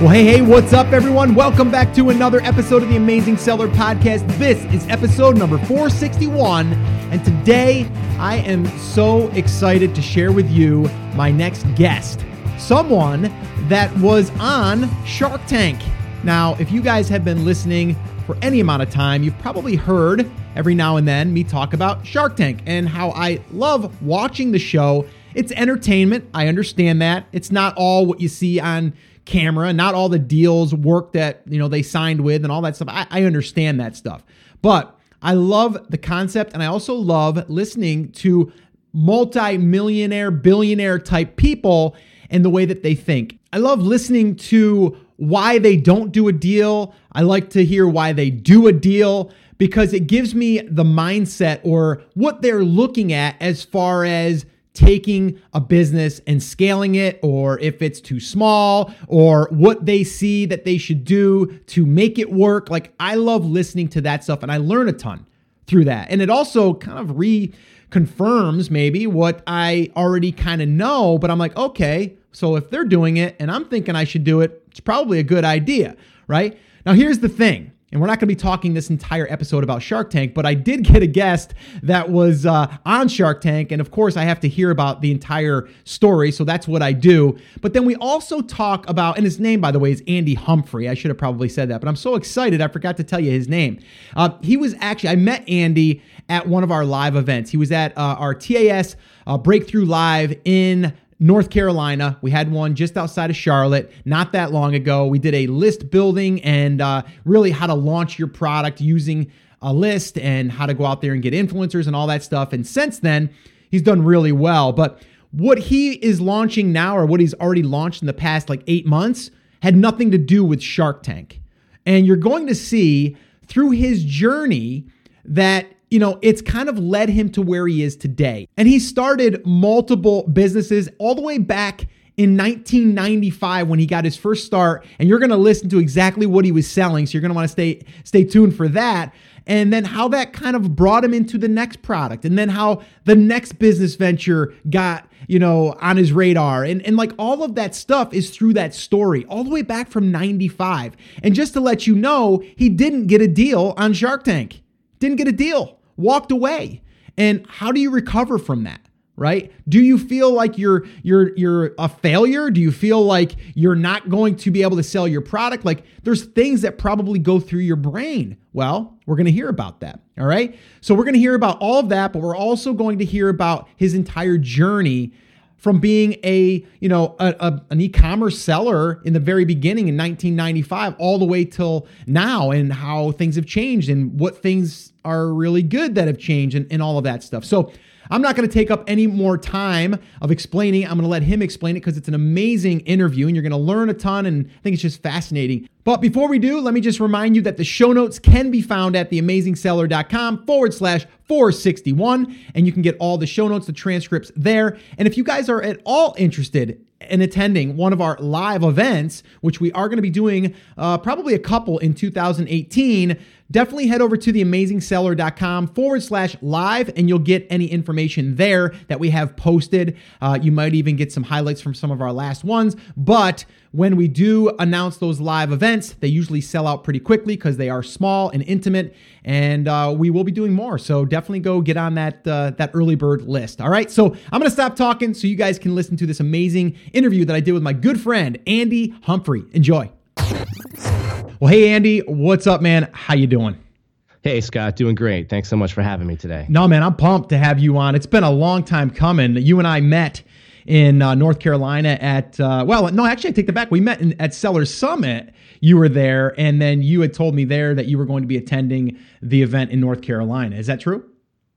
Well, hey, hey, what's up, everyone? Welcome back to another episode of the Amazing Seller Podcast. This is episode number 461, and today I am so excited to share with you my next guest, someone that was on Shark Tank. Now, if you guys have been listening for any amount of time, you've probably heard every now and then me talk about Shark Tank and how I love watching the show. It's entertainment. I understand that. It's not all what you see on camera, not all the deals work that, you know, they signed with and all that stuff. I, I understand that stuff. But I love the concept and I also love listening to multi-millionaire, billionaire type people and the way that they think. I love listening to why they don't do a deal. I like to hear why they do a deal because it gives me the mindset or what they're looking at as far as taking a business and scaling it, or if it's too small, or what they see that they should do to make it work. Like, I love listening to that stuff and I learn a ton through that. And it also kind of reconfirms maybe what I already kind of know, but I'm like, okay, so if they're doing it and I'm thinking I should do it, it's probably a good idea, right? Now, here's the thing and we're not going to be talking this entire episode about Shark Tank, but I did get a guest that was uh, on Shark Tank. And of course, I have to hear about the entire story. So that's what I do. But then we also talk about, and his name, by the way, is Andy Humphrey. I should have probably said that, but I'm so excited. I forgot to tell you his name. Uh, he was actually, I met Andy at one of our live events. He was at uh, our TAS uh, Breakthrough Live in North Carolina. We had one just outside of Charlotte not that long ago. We did a list building and uh, really how to launch your product using a list and how to go out there and get influencers and all that stuff. And since then, he's done really well. But what he is launching now, or what he's already launched in the past like eight months, had nothing to do with Shark Tank. And you're going to see through his journey that you know, it's kind of led him to where he is today. And he started multiple businesses all the way back in 1995 when he got his first start. And you're going to listen to exactly what he was selling so you're going to want to stay stay tuned for that. And then how that kind of brought him into the next product. And then how the next business venture got you know on his radar. And and like all of that stuff is through that story all the way back from 95 and just to let you know he didn't get a deal on Shark Tank. Didn't get a deal walked away. And how do you recover from that? right do you feel like you're you're you're a failure do you feel like you're not going to be able to sell your product like there's things that probably go through your brain well we're going to hear about that all right so we're going to hear about all of that but we're also going to hear about his entire journey from being a you know a, a, an e-commerce seller in the very beginning in 1995 all the way till now and how things have changed and what things are really good that have changed and, and all of that stuff. So I'm not going to take up any more time of explaining. I'm going to let him explain it because it's an amazing interview and you're going to learn a ton. And I think it's just fascinating. But before we do, let me just remind you that the show notes can be found at theamazingseller.com forward slash 461. And you can get all the show notes, the transcripts there. And if you guys are at all interested in attending one of our live events, which we are going to be doing uh, probably a couple in 2018, definitely head over to theamazingseller.com forward slash live and you'll get any information there that we have posted. Uh, you might even get some highlights from some of our last ones. But when we do announce those live events, they usually sell out pretty quickly because they are small and intimate, and uh, we will be doing more. So definitely go get on that uh, that early bird list. All right, so I'm gonna stop talking so you guys can listen to this amazing interview that I did with my good friend Andy Humphrey. Enjoy. Well, hey Andy, what's up, man? How you doing? Hey Scott, doing great. Thanks so much for having me today. No, man, I'm pumped to have you on. It's been a long time coming. You and I met in uh, North Carolina at uh, well, no, actually, I take that back. We met in, at Sellers Summit. You were there, and then you had told me there that you were going to be attending the event in North Carolina. Is that true?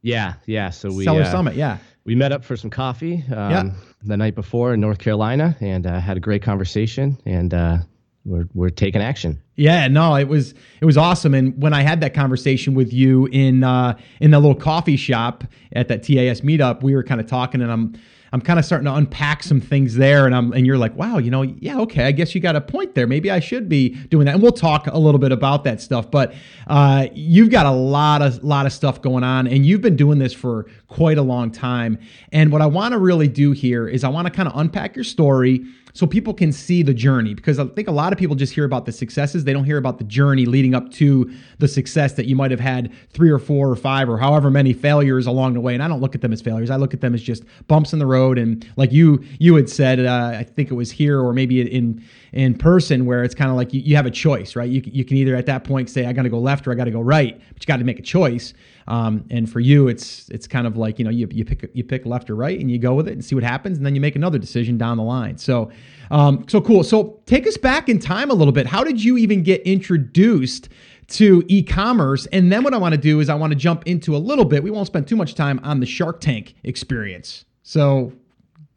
Yeah, yeah. So we Seller uh, Summit, yeah. We met up for some coffee um, yeah. the night before in North Carolina, and uh, had a great conversation. And uh, we're we're taking action. Yeah, no, it was it was awesome. And when I had that conversation with you in uh, in that little coffee shop at that TAS meetup, we were kind of talking, and I'm I'm kind of starting to unpack some things there, and I'm and you're like, wow, you know, yeah, okay, I guess you got a point there. Maybe I should be doing that, and we'll talk a little bit about that stuff. But uh, you've got a lot of lot of stuff going on, and you've been doing this for quite a long time. And what I want to really do here is I want to kind of unpack your story. So people can see the journey because I think a lot of people just hear about the successes. They don't hear about the journey leading up to the success that you might have had three or four or five or however many failures along the way. And I don't look at them as failures. I look at them as just bumps in the road. And like you you had said, uh, I think it was here or maybe in in person where it's kind of like you, you have a choice, right? You, you can either at that point say I got to go left or I got to go right, but you got to make a choice. Um, and for you, it's it's kind of like you know you, you pick you pick left or right and you go with it and see what happens, and then you make another decision down the line. So um, so cool. So take us back in time a little bit. How did you even get introduced? to e-commerce and then what i want to do is i want to jump into a little bit we won't spend too much time on the shark tank experience so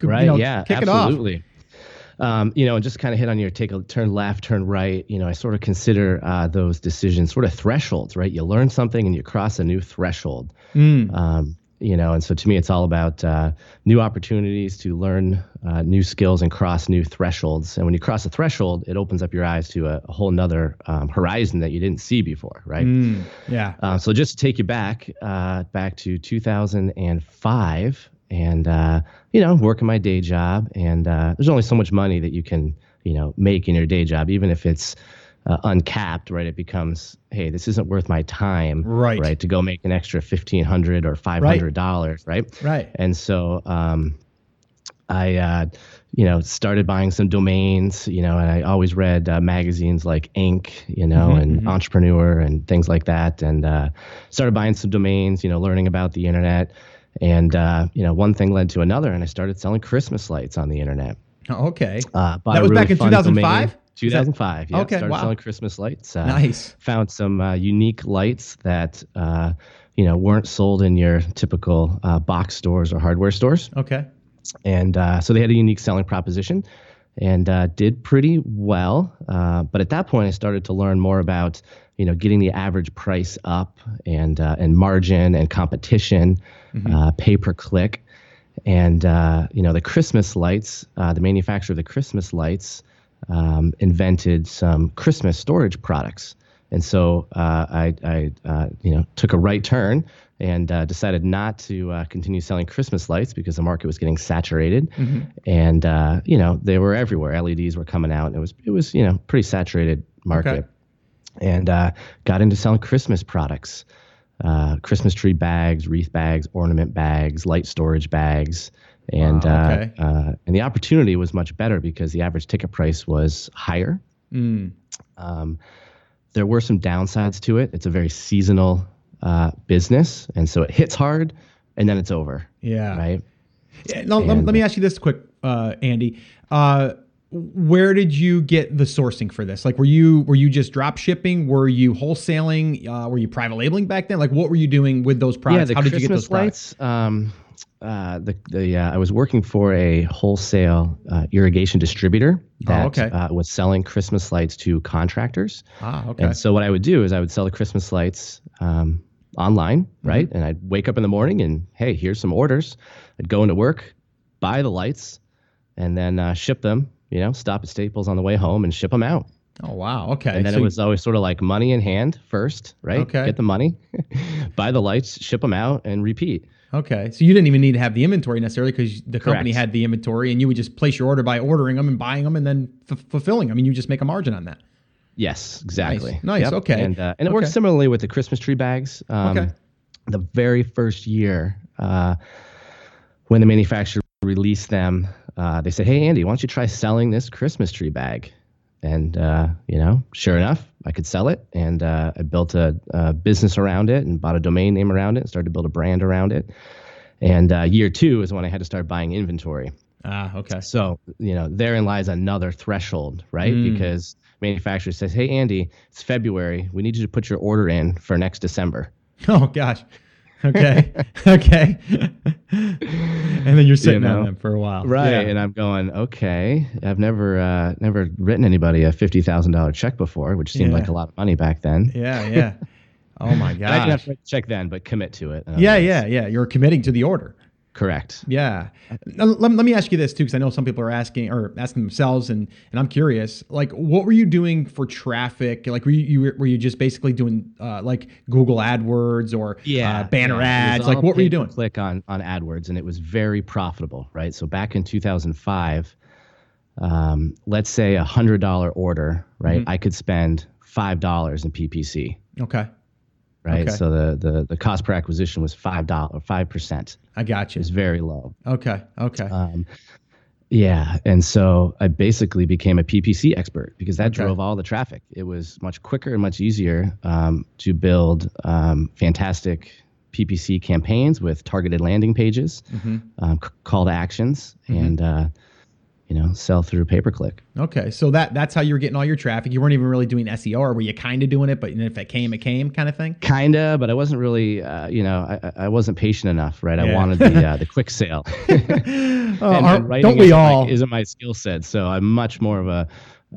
right you know, yeah kick absolutely. it off um, you know, and just kind of hit on your take a turn left, turn right. You know, I sort of consider uh, those decisions sort of thresholds, right? You learn something and you cross a new threshold. Mm. Um, you know, and so to me, it's all about uh, new opportunities to learn uh, new skills and cross new thresholds. And when you cross a threshold, it opens up your eyes to a, a whole nother um, horizon that you didn't see before, right? Mm, yeah. Uh, so just to take you back, uh, back to 2005, and uh, you know, working my day job. And uh, there's only so much money that you can, you know, make in your day job, even if it's uh, uncapped, right? It becomes, hey, this isn't worth my time, right? Right, to go make an extra fifteen hundred or five hundred dollars, right. right? Right. And so, um, I, uh, you know, started buying some domains, you know, and I always read uh, magazines like Inc., you know, mm-hmm, and mm-hmm. Entrepreneur and things like that, and uh, started buying some domains, you know, learning about the internet. And uh, you know, one thing led to another, and I started selling Christmas lights on the internet. Oh, okay. Uh, that was really back in 2005. 2005. Yeah. Okay. Started wow. selling Christmas lights. Uh, nice. Found some uh, unique lights that uh, you know weren't sold in your typical uh, box stores or hardware stores. Okay. And uh, so they had a unique selling proposition, and uh, did pretty well. but at that point, I started to learn more about you know getting the average price up and and margin and competition mm-hmm. uh, pay per click. And uh, you know the Christmas lights, uh, the manufacturer of the Christmas lights um, invented some Christmas storage products, and so uh, I, I uh, you know took a right turn and uh, decided not to uh, continue selling Christmas lights because the market was getting saturated, mm-hmm. and uh, you know they were everywhere. LEDs were coming out, and it was it was you know pretty saturated market, okay. and uh, got into selling Christmas products uh, Christmas tree bags, wreath bags, ornament bags, light storage bags, and wow, okay. uh, uh, and the opportunity was much better because the average ticket price was higher. Mm. Um, there were some downsides to it. It's a very seasonal uh, business, and so it hits hard, and then it's over. Yeah. Right. Yeah, no, let, let, me ask you this quick, uh, Andy. Where did you get the sourcing for this? Like, were you were you just drop shipping? Were you wholesaling? Uh, were you private labeling back then? Like, what were you doing with those products? Yeah, How Christmas did you get those lights, um, uh, the the uh, I was working for a wholesale uh, irrigation distributor oh, that oh, okay. Uh, was selling Christmas lights to contractors. Ah, okay. And so what I would do is I would sell the Christmas lights um, online, mm-hmm. right? And I'd wake up in the morning and hey, here's some orders. I'd go into work, buy the lights, and then uh, ship them you know, stop at Staples on the way home and ship them out. Oh wow, okay. And then so it was always sort of like money in hand first, right? Okay. Get the money, buy the lights, ship them out, and repeat. Okay, so you didn't even need to have the inventory necessarily because the Correct. company had the inventory, and you would just place your order by ordering them and buying them, and then f- fulfilling them. I mean, you just make a margin on that. Yes, exactly. Nice. nice. Yep. Okay. And uh, and it okay. works similarly with the Christmas tree bags. Um, okay. The very first year, uh, when the manufacturer released them, uh, they said, "Hey, Andy, why don't you try selling this Christmas tree bag?" And uh, you know, sure enough, I could sell it, and uh, I built a, a, business around it, and bought a domain name around it, and started to build a brand around it. And uh, year two is when I had to start buying inventory. Ah, okay. So you know, therein lies another threshold, right? Mm. Because manufacturer says, "Hey, Andy, it's February. We need you to put your order in for next December." Oh gosh. Okay. okay. and then you're sitting you know? on them for a while. Right. Yeah. And I'm going, okay. I've never uh, never written anybody a fifty thousand dollar check before, which seemed yeah. like a lot of money back then. Yeah, yeah. Oh my god. I didn't have to check then, but commit to it. Yeah, yeah, yeah. You're committing to the order. Correct. Yeah. Let, let me ask you this too, because I know some people are asking or asking themselves, and and I'm curious. Like, what were you doing for traffic? Like, were you, you were you just basically doing uh, like Google AdWords or yeah, uh, banner yeah. ads? Like, what were you doing? Click on on AdWords, and it was very profitable, right? So back in 2005. um, let's say a hundred dollar order, right? Mhm. I could spend five dollars in PPC, Okay. Right? Okay. So the, the the cost per acquisition was five dollar five percent. I got It you. was very low. Okay. Okay. Um, yeah, and so I basically became a PPC expert because that Okay. drove all the traffic. It was much quicker and much easier um, to build um, fantastic PPC campaigns with targeted landing pages, hmm um, c- call to actions, Mhm. and uh, you know sell through pay per click. Okay. So that that's how you were getting all your traffic. You weren't even really doing SEO, were you kind of doing it, but if it came, it came, kind of thing. Kinda, but I wasn't really, uh, you know, I, I- wasn't patient enough, right? Yeah. I wanted the uh, the quick sale. Oh, and, are- writing don't we all? Isn't my skill set, so I'm much more of a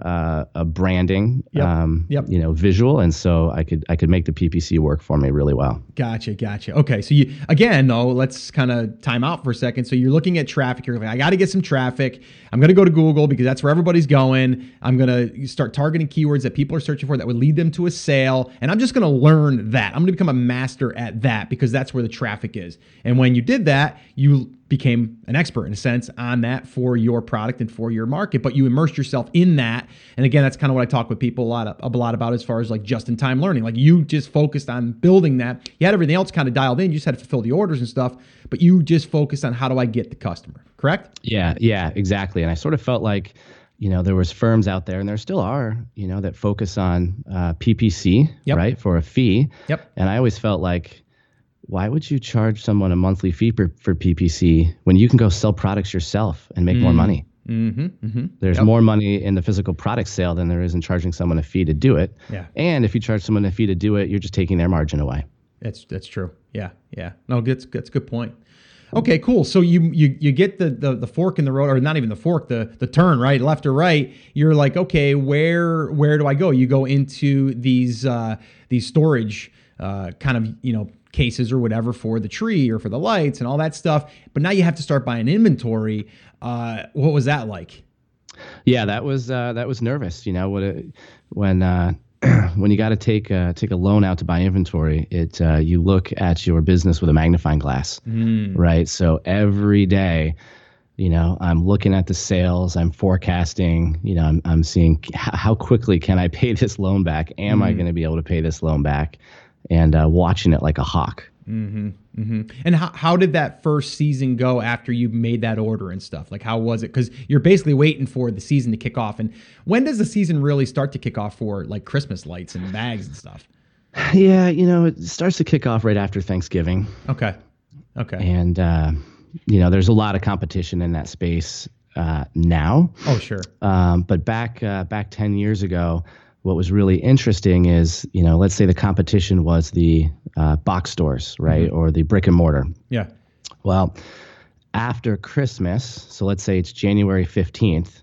uh, a branding, Yep. um, Yep. you know, visual, and so I could I could make the PPC work for me really well. Gotcha, gotcha. Okay, so you again though, let's kind of time out for a second. So you're looking at traffic. You're like, I got to get some traffic. I'm going to go to Google because that's where everybody's going. I'm going to start targeting keywords that people are searching for that would lead them to a sale, and I'm just going to learn that. I'm going to become a master at that because that's where the traffic is. And when you did that, you became an expert in a sense on that for your product and for your market but you immersed yourself in that and again that's kind of what i talk with people a lot a lot about as far as like just in time learning like you just focused on building that you had everything else kind of dialed in you just had to fulfill the orders and stuff but you just focused on how do i get the customer correct Yeah, yeah, exactly. And I sort of felt like, you know, there was firms out there, and there still are, you know, that focus on uh, PPC, Yep. right, for a fee. yep And I always felt like, why would you charge someone a monthly fee for, for PPC when you can go sell products yourself and make more money? mm-hmm mm-hmm There's Yep. more money in the physical product sale than there is in charging someone a fee to do it. yeah And if you charge someone a fee to do it, you're just taking their margin away. That's that's true. Yeah, yeah. No, that's that's a good point. Okay, cool. So you you you get the, the the fork in the road, or not even the fork, the the turn, right, left or right. You're like, okay, where where do I go? You go into these uh, these storage uh, kind of you know cases or whatever for the tree or for the lights and all that stuff. But now you have to start buying inventory. Uh, what was that like? Yeah, that was uh, that was nervous. You know, when when uh, when you got to take uh, take a loan out to buy inventory, it uh, you look at your business with a magnifying glass, right? So every day, you know, I'm looking at the sales, I'm forecasting. You know, I'm I'm seeing how quickly can I pay this loan back? Am I going to be able to pay this loan back? And uh, watching it like a hawk. Mm-hmm. Mm-hmm. And how, how did that first season go after you made that order and stuff? Like, how was it? Because you're basically waiting for the season to kick off. And when does the season really start to kick off for like Christmas lights and bags and stuff? Yeah, you know, it starts to kick off right after Thanksgiving. Okay. Okay. and uh, you know there's a lot of competition in that space uh, now oh, sure. um, but back uh, back 10 years ago what was really interesting is you know let's say the competition was the uh, box stores right or the brick and mortar. Yeah. well after christmas so let's say it's january 15th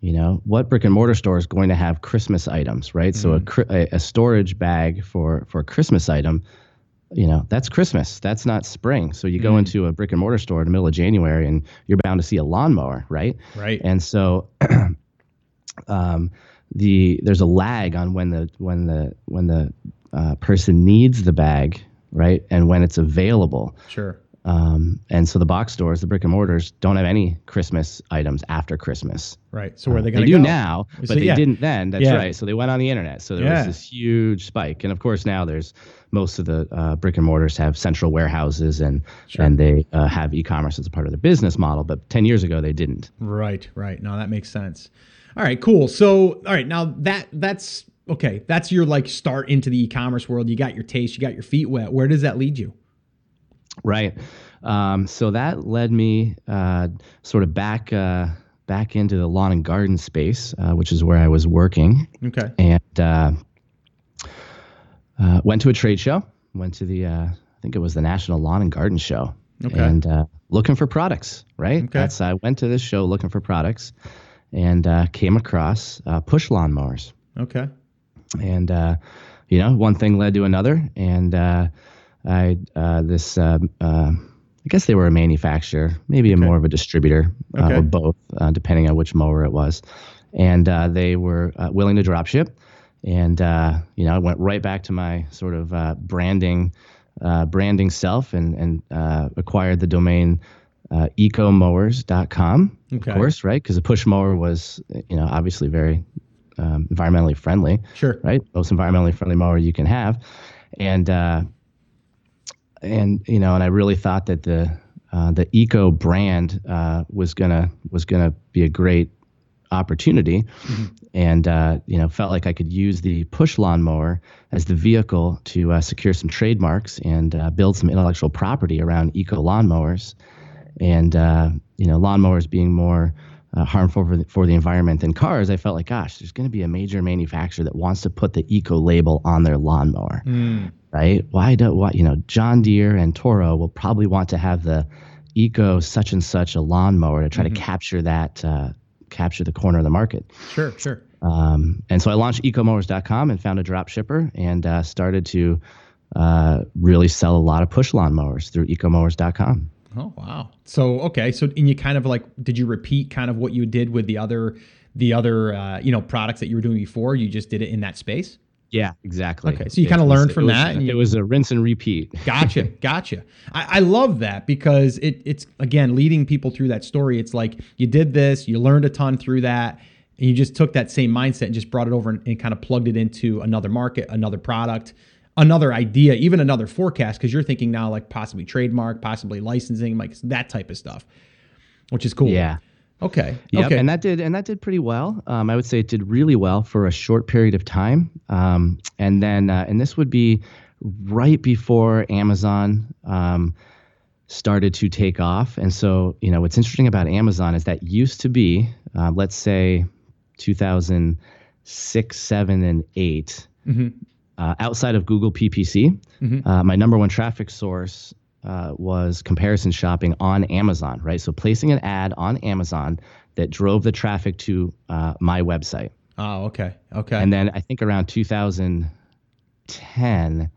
you know what brick and mortar store is going to have christmas items right? So a, a, storage bag for for a christmas item you know that's christmas. That's not spring. So you go into a brick and mortar store in the middle of january and you're bound to see a lawnmower right? Right. and so um, the there's a lag on when the when the when the uh, person needs the bag right and when it's available sure. um, and so the box stores the brick and mortars don't have any christmas items after christmas Right. So where are they they going to do go? now, but So, they yeah. didn't then. That's Yeah. right. So they went on the internet. So there Yeah. was this huge spike, and of course now there's most of the uh, brick and mortars have central warehouses and Sure. and they uh, have e-commerce as a part of their business model. But ten years ago they didn't. Right, right. No, that makes sense. All right, cool. So, all right, now that that's okay. That's your like start into the e-commerce world. You got your taste, you got your feet wet. Where does that lead you? Right. Um, so that led me uh, sort of back uh, back into the lawn and garden space, uh, which is where I was working, Okay. and uh, uh, went to a trade show. Went to the uh, I think it was the National Lawn and Garden Show, Okay. and uh, looking for products. Right. Okay. That's I went to this show looking for products, and uh, came across uh, push lawnmowers Okay. and uh, you know one thing led to another and uh, i uh, this uh, uh, i guess they were a manufacturer maybe a more of a distributor uh, Okay. or both uh, depending on which mower it was and uh, they were uh, willing to drop ship and uh, you know i went right back to my sort of uh, branding uh, branding self and and uh, acquired the domain uh, ecomowers.com, Okay. of course, right? Because the push mower was, you know, obviously very um, environmentally friendly, Sure. right? Most environmentally friendly mower you can have, and uh, and you know, and I really thought that the uh, the eco brand uh, was gonna was gonna be a great opportunity, and uh, you know, felt like I could use the push lawnmower as the vehicle to uh, secure some trademarks and uh, build some intellectual property around eco lawnmowers, and uh, you know, lawnmowers being more uh, harmful for the, for the environment than cars. I felt like, gosh, there's going to be a major manufacturer that wants to put the eco label on their lawnmower Hmm. right? Why do why you know John Deere and Toro will probably want to have the eco such and such a lawnmower to try to capture that uh, capture the corner of the market. Sure. Sure. Um, and so I launched ecomowers.com and found a drop shipper and uh, started to uh, really sell a lot of push lawnmowers through ecomowers.com. Oh wow. So okay. So and you kind of like did you repeat kind of what you did with the other the other uh, you know products that you were doing before? You just did it in that space. Yeah, exactly. Okay, so you kinda was- learned it from was- that and you- it was a rinse and repeat. Gotcha, gotcha. I, I love that because it, it's again leading people through that story. It's like you did this, you learned a ton through that, and you just took that same mindset and just brought it over and, and kind of plugged it into another market, another product, another idea, even another forecast. Because you're thinking now like possibly trademark, possibly licensing, like that type of stuff, which is cool. Yeah. Okay. Yep, okay. and that did and that did pretty well. Um, I would say it did really well for a short period of time. Um, and then uh, and this would be right before Amazon um, started to take off. And so you know what's interesting about Amazon is that used to be, uh, let's say, 2006, seven, and 8 Mhm. Uh, outside of Google PPC, Mhm. uh, my number one traffic source uh, was comparison shopping on Amazon, right? So placing an ad on Amazon that drove the traffic to uh, my website. oh, okay. Okay. And then I think around 2010,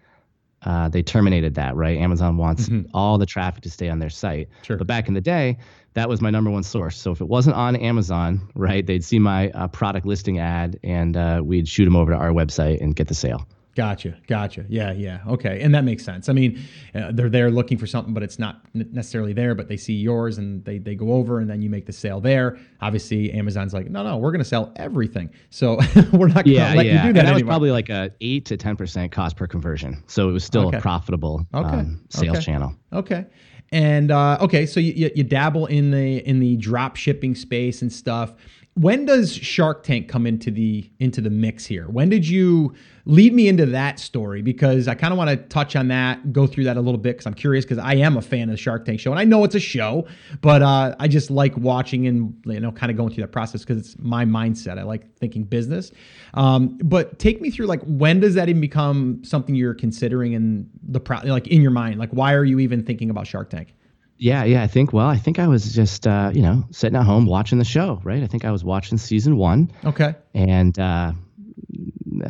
uh, they terminated that, right? Amazon wants all the traffic to stay on their site. Mm-hmm. Sure. But back in the day, that was my number one source. So if it wasn't on Amazon, right, they'd see my uh, product listing ad and uh, we'd shoot them over to our website and get the sale. Gotcha, gotcha. Yeah, yeah. Okay, and that makes sense. I mean, uh, they're there looking for something, but it's not necessarily there. But they see yours, and they they go over, and then you make the sale there. Obviously, Amazon's like, no, no, we're going to sell everything, so we're not going to Yeah, let yeah. you do that. and that that was probably like a eight to ten percent cost per conversion, so it was still Okay. a profitable Okay, um, sales okay. channel. Okay. And uh, okay, so you, you, you dabble in the in the drop shipping space and stuff. When does Shark Tank come into the into the mix here? When did you lead me into that story? Because I kind of want to touch on that, go through that a little bit because I'm curious because I am a fan of the Shark Tank show and I know it's a show, but uh, I just like watching and you know kind of going through that process because it's my mindset. I like thinking business. Um, but take me through like when does that even become something you're considering in the pro- like in your mind? Like why are you even thinking about Shark Tank? Yeah, yeah. I think. Well, I think I was just uh, you know sitting at home watching the show, right? I think I was watching season one, Okay. and uh,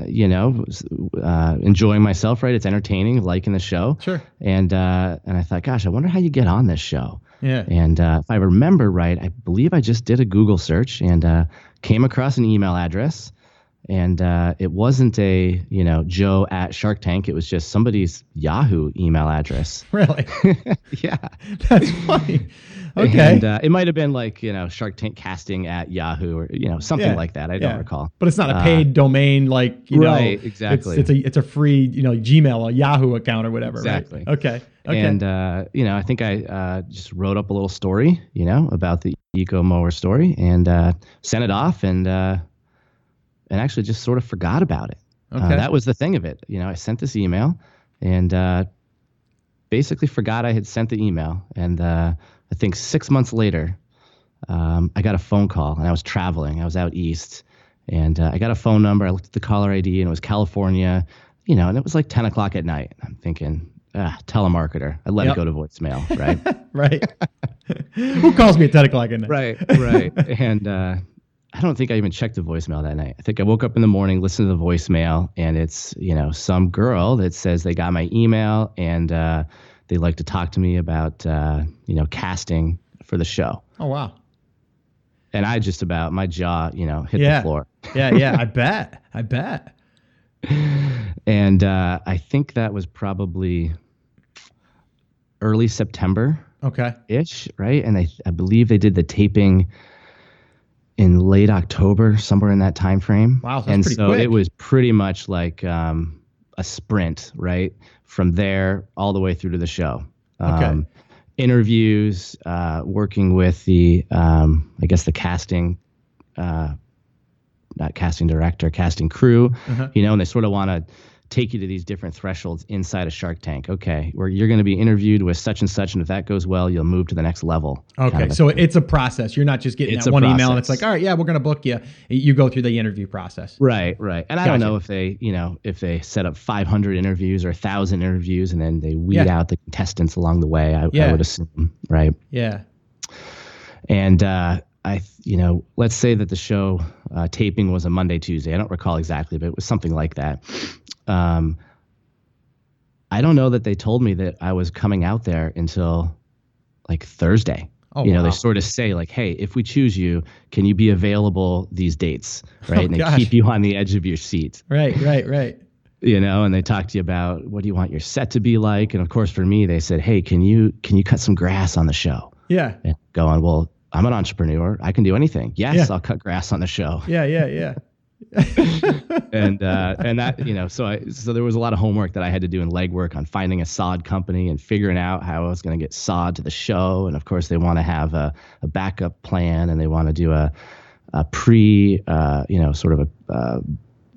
you know uh, enjoying myself. Right? It's entertaining, liking the show. Sure. And uh, and I thought, gosh, I wonder how you get on this show. Yeah. And uh, if I remember right, I believe I just did a Google search and uh, came across an email address. And uh, it wasn't a, you know, Joe at Shark Tank. It was just somebody's Yahoo email address. Really? yeah. That's funny. Okay. And uh, it might have been like, you know, Shark Tank casting at Yahoo or, you know, something Yeah, like that. I don't recall. but it's not a paid domain like you know. Right, exactly. It's, it's a it's a free you know Gmail, a Yahoo account or whatever. Exactly. Right? Okay. Okay. And, uh, you know, I think I uh, just wrote up a little story, you know, about the Eco Mower story and uh, sent it off and, uh, and actually just sort of forgot about it. Uh, Okay. that was the thing of it. You know, I sent this email and uh, basically forgot I had sent the email. And uh, I think six months later, um, I got a phone call and I was traveling. I was out east and uh, I got a phone number. I looked at the caller ID and it was California, you know, and it was like 10 o'clock at night. I'm thinking, ah, telemarketer. I let Yep. it go to voicemail, right? right. Who calls me at ten o'clock at night? right, right. And uh, I don't think I even checked the voicemail that night. I think I woke up in the morning, listened to the voicemail, and it's you know some girl that says they got my email and uh, they like to talk to me about uh, you know casting for the show. Oh wow. And I just about my jaw you know hit Yeah. the floor. Yeah. Yeah. I bet. I bet. And uh, I think that was probably early September Okay. ish, right? And I, I believe they did the taping in late October, somewhere in that time frame. Wow, that's and so quick. it was pretty much like um, a sprint, right? From there all the way through to the show. Okay. Um, interviews, uh, working with the, um, I guess the casting, uh, not casting director, casting crew, Uh-huh. you know, and they sort of want to take you to these different thresholds inside a Shark Tank. Okay, where you're going to be interviewed with such and such, and if that goes well, you'll move to the next level. kind Okay, of a so it's a process. You're not just getting It's that one email and it's like, all right, yeah, we're gonna book you. You go through the interview process. Right, right. And I don't know if they, you know, if they set up 500 interviews or 1,000 interviews and then they weed Yeah. out the contestants along the way. I, Yeah. I would assume, right? Yeah. And uh, I, you know, let's say that the show uh, taping was a Monday, Tuesday. I don't recall exactly, but it was something like that. Um, I don't know that they told me that I was coming out there until like Thursday. Oh, you know, wow. they sort of say like, "Hey, if we choose you, can you be available these dates?" Right, Oh, and they gosh. keep you on the edge of your seat Right, right, right. you know and they talk to you about what do you want your set to be like and of course for me they said hey can you can you cut some grass on the show Yeah. and going well i'm an entrepreneur. I can do anything. Yes Yeah. i'll cut grass on the show. Yeah, yeah, yeah. and uh and that you know so i so there was a lot of homework that i had to do and legwork on finding a sod company and figuring out how i was going to get sod to the show. And of course they want to have a, a backup plan and they want to do a a pre uh you know sort of a uh,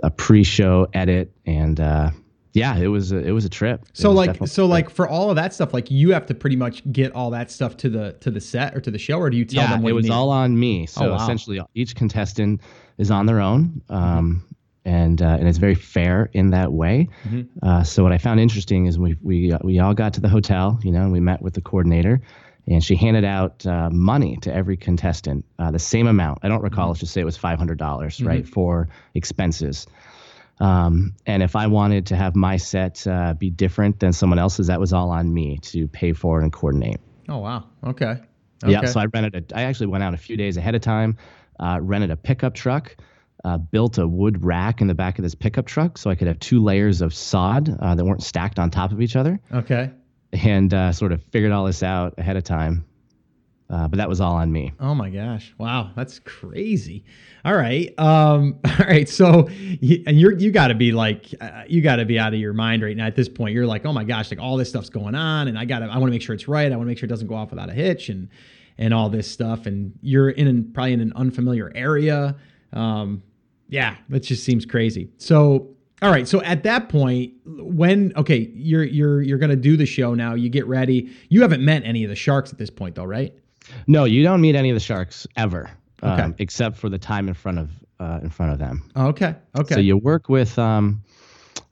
a pre-show edit. And uh yeah it was a, it was a trip So like so like for all of that stuff, like you have to pretty much get all that stuff to the to the set or to the show, or do you tell yeah, them what it was need? all on me. So Oh, wow. essentially, each contestant is on their own, um, and uh, and it's very fair in that way. Mhm. Uh, so what I found interesting is we we uh, we all got to the hotel, you know, and we met with the coordinator, and she handed out uh, money to every contestant, uh, the same amount. I don't recall. Let's just say it was five hundred dollars, right, for expenses. Um, and if I wanted to have my set uh, be different than someone else's, that was all on me to pay for and coordinate. Oh wow. Okay. Yeah, so I rented a. I actually went out a few days ahead of time, uh, rented a pickup truck, uh, built a wood rack in the back of this pickup truck so I could have two layers of sod uh, that weren't stacked on top of each other, Okay. and uh, sort of figured all this out ahead of time. Uh, but that was all on me. Oh my gosh! Wow, that's crazy. All right, um, all right. So, and you're you got to be like, uh, you got to be out of your mind right now. At this point, you're like, oh my gosh, like all this stuff's going on, and I got to, I want to make sure it's right. I want to make sure it doesn't go off without a hitch, and and all this stuff. And you're in an, probably in an unfamiliar area. Um, yeah, that just seems crazy. So, all right. So at that point, when okay, you're you're you're gonna do the show now. You get ready. You haven't met any of the sharks at this point, though, right? No, you don't meet any of the sharks ever, um, except for the time in front of uh, in front of them. Okay. Okay. So you work with, um,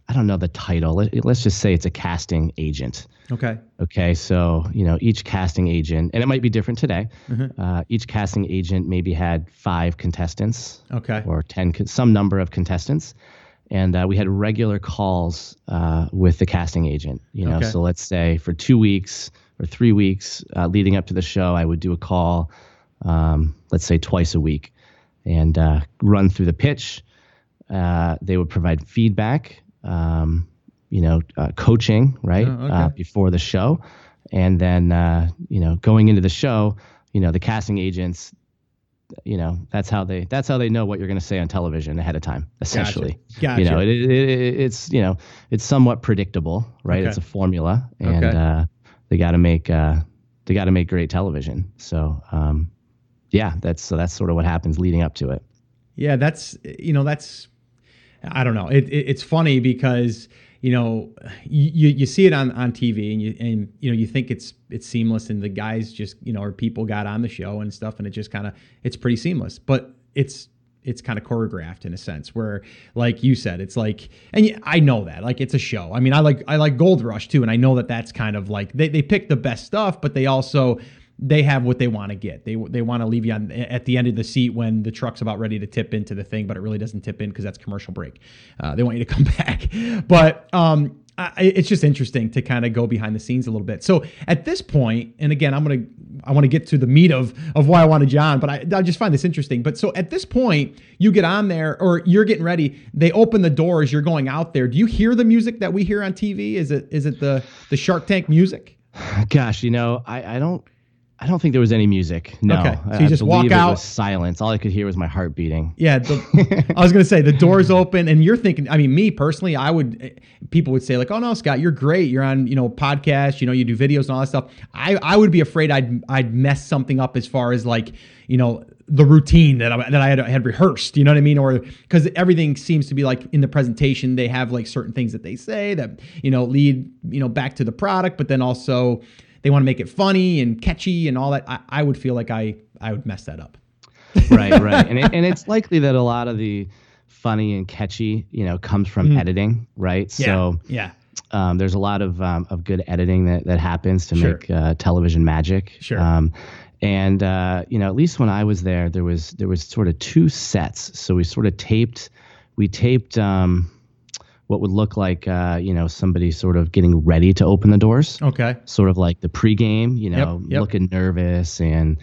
I don't know the title. Let, let's just say it's a casting agent. okay. Okay, so you know each casting agent, and it might be different today. Mhm. Uh, each casting agent maybe had five contestants Okay. or ten, some number of contestants, and uh, we had regular calls uh, with the casting agent. You know, Okay. so let's say for two weeks or three weeks uh, leading up to the show, I would do a call, um, let's say twice a week, and uh, run through the pitch. Uh, they would provide feedback. Um, you know, uh, coaching, right, Oh, okay. uh, before the show, and then uh, you know, going into the show, you know, the casting agents, you know, that's how they that's how they know what you're going to say on television ahead of time, essentially. Gotcha. You know, it, it, it, it's you know, it's somewhat predictable, right? Okay. It's a formula, and Okay. uh, they got to make uh, they got to make great television. So, um, yeah, that's so that's sort of what happens leading up to it. Yeah, that's you know that's I don't know. It, it it's funny because you know you you see it on on TV and you and you know you think it's it's seamless and the guys just you know or people got on the show and stuff and it just kind of it's pretty seamless, but it's it's kind of choreographed in a sense where like you said it's like and i know that like it's a show. I mean I like I like Gold Rush too and I know that that's kind of like they they pick the best stuff but they also they have what they want to get. They they want to leave you on at the end of the seat when the truck's about ready to tip into the thing, but it really doesn't tip in because that's commercial break. Uh, they want you to come back, but um, I, it's just interesting to kind of go behind the scenes a little bit. So at this point, and again, I'm gonna I want to get to the meat of of why I wanted John, but I, I just find this interesting. But so at this point, you get on there or you're getting ready. They open the doors. You're going out there. Do you hear the music that we hear on TV? Is it is it the the Shark Tank music? Gosh, you know, I, I don't I don't think there was any music. No. Okay, so you I just walk out- was silence. All I could hear was my heart beating. Yeah, the, I was gonna say the doors open, and you're thinking. I mean, me personally, I would. People would say like, "Oh no, Scott, you're great. You're on, you know, podcast. You know, you do videos and all that stuff." I I would be afraid I'd I'd mess something up as far as like, you know, the routine that I that I had, had rehearsed. You know what I mean? Or because everything seems to be like in the presentation, they have like certain things that they say that you know lead you know back to the product, but then also they want to make it funny and catchy and all that. I, I would feel like I I would mess that up. right, right. And it, and it's likely that a lot of the funny and catchy, you know, comes from editing, right? Yeah, So yeah. um, there's a lot of um, of good editing that that happens to Sure. make uh, television magic. Sure. Um, and uh, you know, at least when I was there, there was there was sort of two sets. So we sort of taped, we taped um, what would look like uh, you know somebody sort of getting ready to open the doors Okay. sort of like the pregame, you know, yep. looking nervous, and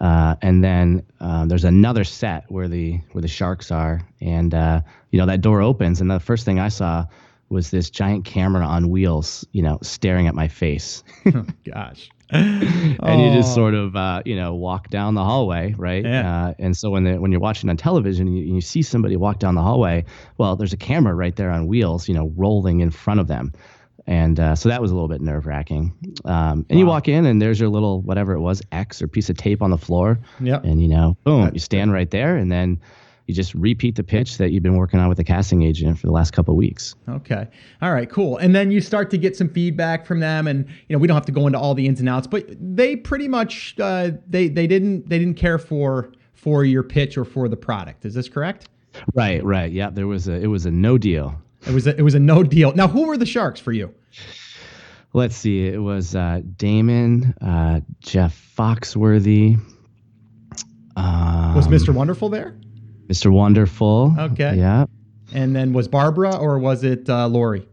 uh, and then um, there's another set where the where the sharks are, and uh, you know that door opens, and the first thing I saw was this giant camera on wheels, you know, staring at my face, Gosh. and you just sort of uh, you know walk down the hallway, right? Yeah. Uh, and so when the, when you're watching on television, you, you see somebody walk down the hallway. Well, there's a camera right there on wheels, you know, rolling in front of them. And uh, so that was a little bit nerve wracking. Um, and you walk in, and there's your little whatever it was X or piece of tape on the floor. Yep. And you know, boom, you stand right there, and then you just repeat the pitch that you've been working on with the casting agent for the last couple of weeks. Okay. All right, cool. And then you start to get some feedback from them and you know, we don't have to go into all the ins and outs, but they pretty much uh, they they didn't they didn't care for for your pitch or for the product. Is this correct? Right, right. Yeah, there was a it was a no deal. It was a, it was a no deal. Now, who were the sharks for you? Let's see. It was uh, Daymond, uh, Jeff Foxworthy, um, Was Mr. Wonderful there? Mr. Wonderful. Okay. Yeah. And then was Barbara or was it uh, Lori?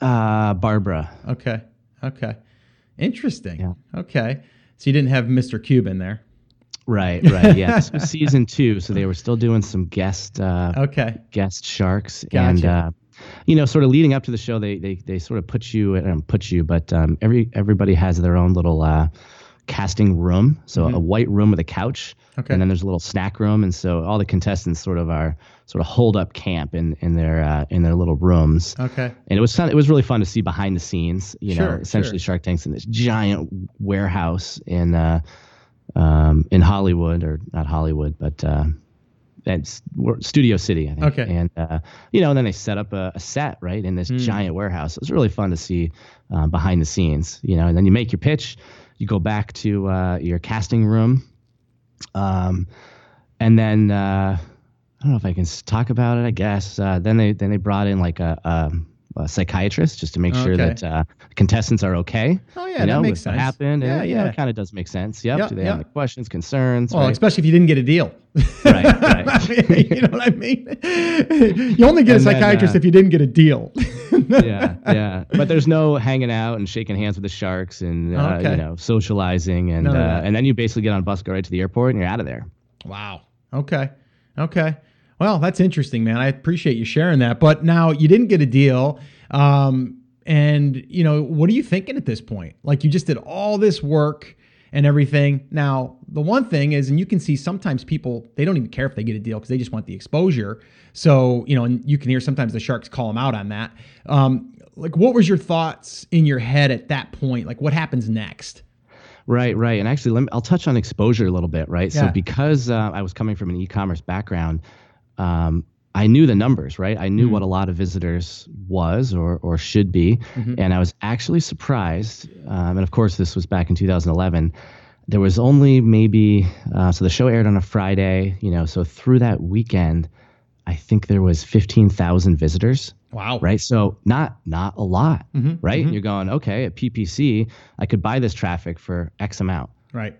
Uh, Barbara. Okay. Okay. Interesting. Yeah. Okay. So you didn't have Mr. Cuban there. Right, right. Yeah. this was season two, so they were still doing some guest uh, Okay. guest sharks, and uh, you know, sort of leading up to the show, they they they sort of put you, um, put you, but um, every everybody has their own little uh, casting room. So a white room with a couch, Mm-hmm. Okay. and then there's a little snack room, and so all the contestants sort of are sort of hold up camp in in their uh, in their little rooms. Okay. And it was fun, it was really fun to see behind the scenes. You know, essentially sure. Shark Tank's in this giant warehouse in uh, um, in Hollywood or not Hollywood, but uh, we're- Studio City, I think. Okay. And uh, you know, and then they set up a, a set right in this giant warehouse. It was really fun to see uh, behind the scenes. You know, and then you make your pitch, you go back to uh, your casting room, um, and then. Uh, I don't know if I can talk about it. I guess uh, then they then they brought in like a, a, a psychiatrist just to make sure Okay. that uh, contestants are okay. Oh yeah, you that makes sense. happened. Yeah, and, you know, yeah. it kind of does make sense. Yep. Yeah, Do they yeah. have any questions, concerns? Well, right? especially if you didn't get a deal. right, right. you know what I mean? You only get a And then, psychiatrist uh, if you didn't get a deal. yeah, yeah. But there's no hanging out and shaking hands with the sharks and uh, Okay. you know socializing and uh, and then you basically get on a bus, go right to the airport, and you're out of there. Wow. Okay. Okay. Well, that's interesting, man. I appreciate you sharing that. But now you didn't get a deal. Um, and, you know, what are you thinking at this point? Like, you just did all this work and everything. Now, the one thing is, and you can see sometimes people, they don't even care if they get a deal because they just want the exposure. So, you know, and you can hear sometimes the Sharks call them out on that. Um, like, what was your thoughts in your head at that point? Like, what happens next? Right, right. And actually, let me, I'll touch on exposure a little bit, right? Yeah. So, because uh, I was coming from an e commerce background, um, I knew the numbers, right? I knew what a lot of visitors was or, or should be. And I was actually surprised. Um, and of course, this was back in 2011. There was only maybe, uh, so the show aired on a Friday, you know, so through that weekend, I think there was 15,000 visitors Wow. right? So not not a lot, Mhm, right? And you're going, okay, at PPC, I could buy this traffic for X amount. Right.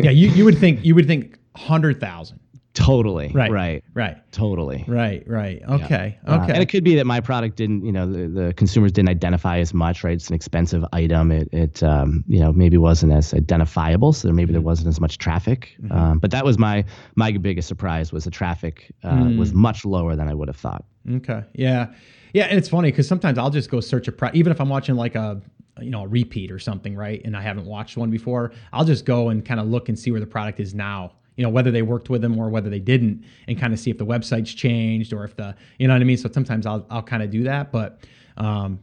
Yeah. You, you would think, you would think 100,000. Totally. Right. Right. Right. Totally. Right, right. Okay. Uh, Okay. and it could be that my product didn't, you know, the, the consumers didn't identify as much, right? It's an expensive item. It, it um, you know, maybe wasn't as identifiable, so maybe Mm-hmm. there wasn't as much traffic. Um, but that was my my biggest surprise was the traffic uh, Mm. was much lower than I would have thought. okay. Yeah. Yeah, and it's funny because sometimes I'll just go search a pro even if I'm watching like a you know a repeat or something, right? And I haven't watched one before, I'll just go and kind of look and see where the product is now. You know whether they worked with them or whether they didn't, and kind of see if the website's changed or if the you know what I mean. So sometimes I'll I'll kind of do that, but um,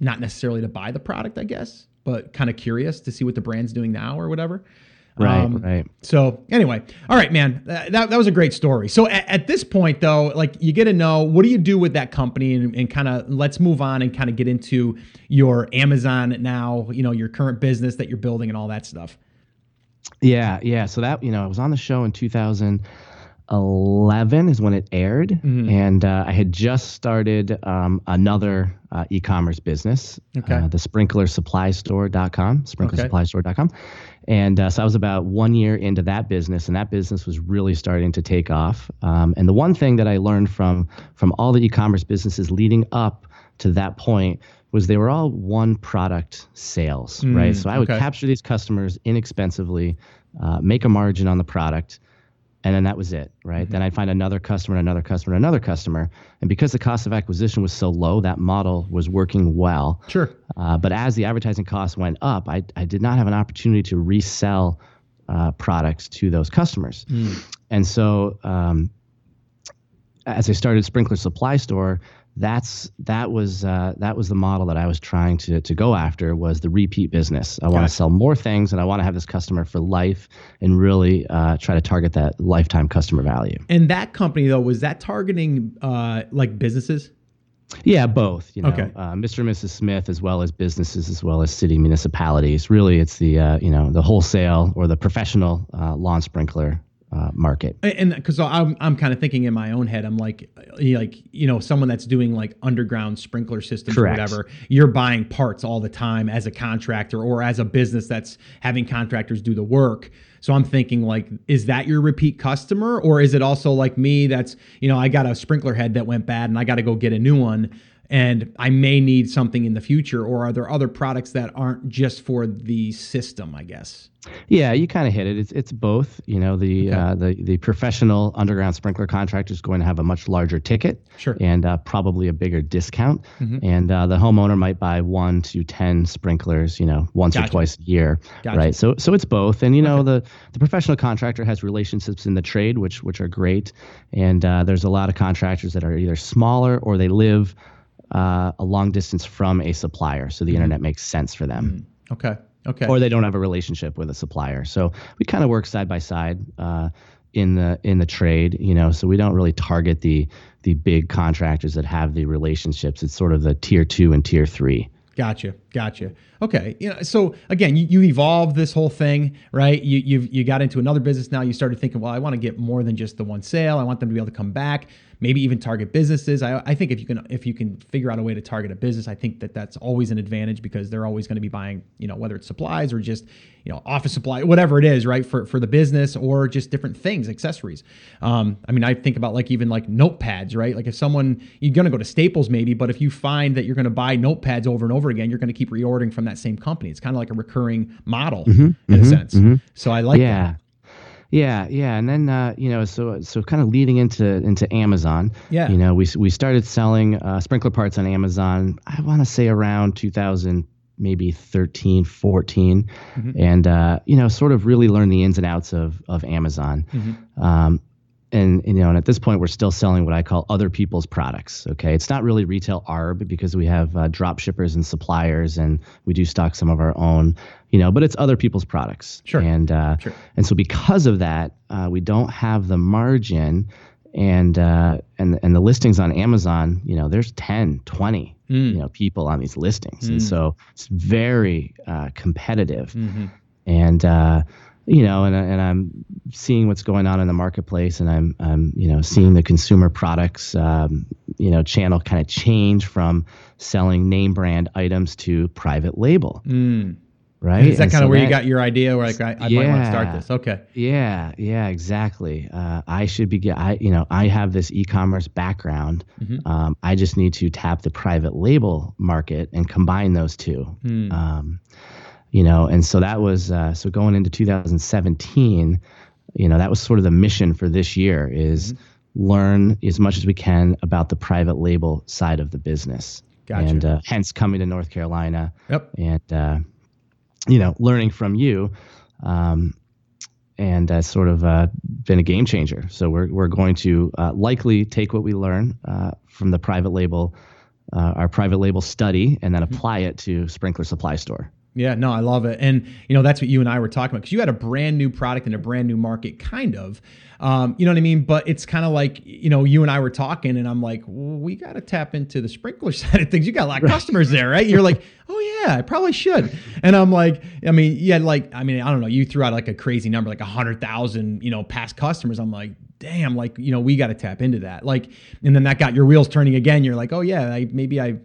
not necessarily to buy the product, I guess, but kind of curious to see what the brand's doing now or whatever. Right, um, right. So anyway, all right, man, that, that was a great story. So at, at, this point, though, like you get to know what do you do with that company, and, and kind of let's move on and kind of get into your Amazon now, you know, your current business that you're building and all that stuff. Yeah, yeah. So that you know, I was on the show in 2011 is when it aired mm-hmm. and uh, i had just started um, another uh, e-commerce business okay. uh, the sprinklersupplystore.com sprinklersupplystore.com okay. and uh, so i was about one year into that business and that business was really starting to take off um, and the one thing that i learned from from all the e-commerce businesses leading up to that point was they were all one product sales mm, right so i would okay. capture these customers inexpensively uh, make a margin on the product and then that was it right mm-hmm. then i'd find another customer another customer another customer and because the cost of acquisition was so low that model was working well sure uh, but as the advertising costs went up I, I did not have an opportunity to resell uh, products to those customers mm. and so um, as i started sprinkler supply store that's that was uh, that was the model that I was trying to to go after was the repeat business. I want to sell more things, and I want to have this customer for life, and really uh, try to target that lifetime customer value. And that company though was that targeting uh, like businesses? Yeah, both. You know, okay. uh, Mr. and Mrs. Smith, as well as businesses, as well as city municipalities. Really, it's the uh, you know the wholesale or the professional uh, lawn sprinkler uh, market. And because I'm I'm kind of thinking in my own head, I'm like like you know someone that's doing like underground sprinkler systems Correct. or whatever. You're buying parts all the time as a contractor or as a business that's having contractors do the work. So I'm thinking like, is that your repeat customer, or is it also like me that's you know I got a sprinkler head that went bad and I got to go get a new one and I may need something in the future, or are there other products that aren't just for the system? I guess. Yeah, you kind of hit it. It's it's both. You know, the okay. uh, the the professional underground sprinkler contractor is going to have a much larger ticket, sure, and uh, probably a bigger discount. Mm-hmm. And uh, the homeowner might buy one to ten sprinklers, you know, once gotcha. or twice a year, gotcha. right? So so it's both. And you know, okay. the the professional contractor has relationships in the trade, which which are great. And uh, there's a lot of contractors that are either smaller or they live uh, a long distance from a supplier, so the mm internet makes sense for them. mm Okay. Okay. Or they don't have a relationship with a supplier, so we kind of work side by side uh, in the in the trade. You know, so we don't really target the the big contractors that have the relationships. It's sort of the tier two and tier three. Gotcha, gotcha. Okay, you know, so again, you, you evolved this whole thing, right? You you you got into another business now. You started thinking, well, I want to get more than just the one sale. I want them to be able to come back maybe even target businesses. I, I think if you can if you can figure out a way to target a business, I think that that's always an advantage because they're always going to be buying, you know, whether it's supplies or just, you know, office supply, whatever it is, right, for for the business or just different things, accessories. Um, I mean, I think about like even like notepads, right? Like if someone you're going to go to Staples maybe, but if you find that you're going to buy notepads over and over again, you're going to keep reordering from that same company. It's kind of like a recurring model mm-hmm, in mm-hmm, a sense. Mm-hmm. So I like yeah. that. Yeah, yeah, and then uh, you know, so so kind of leading into into Amazon. Yeah, you know, we we started selling uh, sprinkler parts on Amazon. I want to say around 2000, maybe 13, 14, mm-hmm. and uh, you know, sort of really learn the ins and outs of of Amazon. Mm-hmm. Um, and, you know, and at this point, we're still selling what I call other people's products. Okay, it's not really retail ARB because we have uh, drop shippers and suppliers, and we do stock some of our own. You know, but it's other people's products. Sure. And uh, sure. and so because of that, uh, we don't have the margin, and uh, and and the listings on Amazon. You know, there's 10, 20, mm. you know, people on these listings, mm. and so it's very uh, competitive. Mm-hmm. And uh, you know, and and I'm seeing what's going on in the marketplace, and I'm I'm you know seeing the consumer products um, you know channel kind of change from selling name brand items to private label. Mm. Right. is that kind so of where that, you got your idea? Where like I, I yeah, might want to start this. Okay. Yeah. Yeah. Exactly. Uh, I should be. I you know I have this e-commerce background. Mm-hmm. Um, I just need to tap the private label market and combine those two. Mm. Um, you know and so that was uh, so going into 2017 you know that was sort of the mission for this year is mm-hmm. learn as much as we can about the private label side of the business Gotcha. and uh, hence coming to North Carolina. Yep. And uh, you know, learning from you, um, and uh, sort of uh, been a game changer. So we're we're going to uh, likely take what we learn uh, from the private label, uh, our private label study, and then apply it to Sprinkler Supply Store. Yeah, no, I love it. And, you know, that's what you and I were talking about because you had a brand new product in a brand new market, kind of. Um, you know what I mean? But it's kind of like, you know, you and I were talking, and I'm like, well, we got to tap into the sprinkler side of things. You got a lot of customers there, right? You're like, oh, yeah, I probably should. And I'm like, I mean, yeah, like, I mean, I don't know. You threw out like a crazy number, like a 100,000, you know, past customers. I'm like, damn, like, you know, we got to tap into that. Like, and then that got your wheels turning again. You're like, oh, yeah, I, maybe I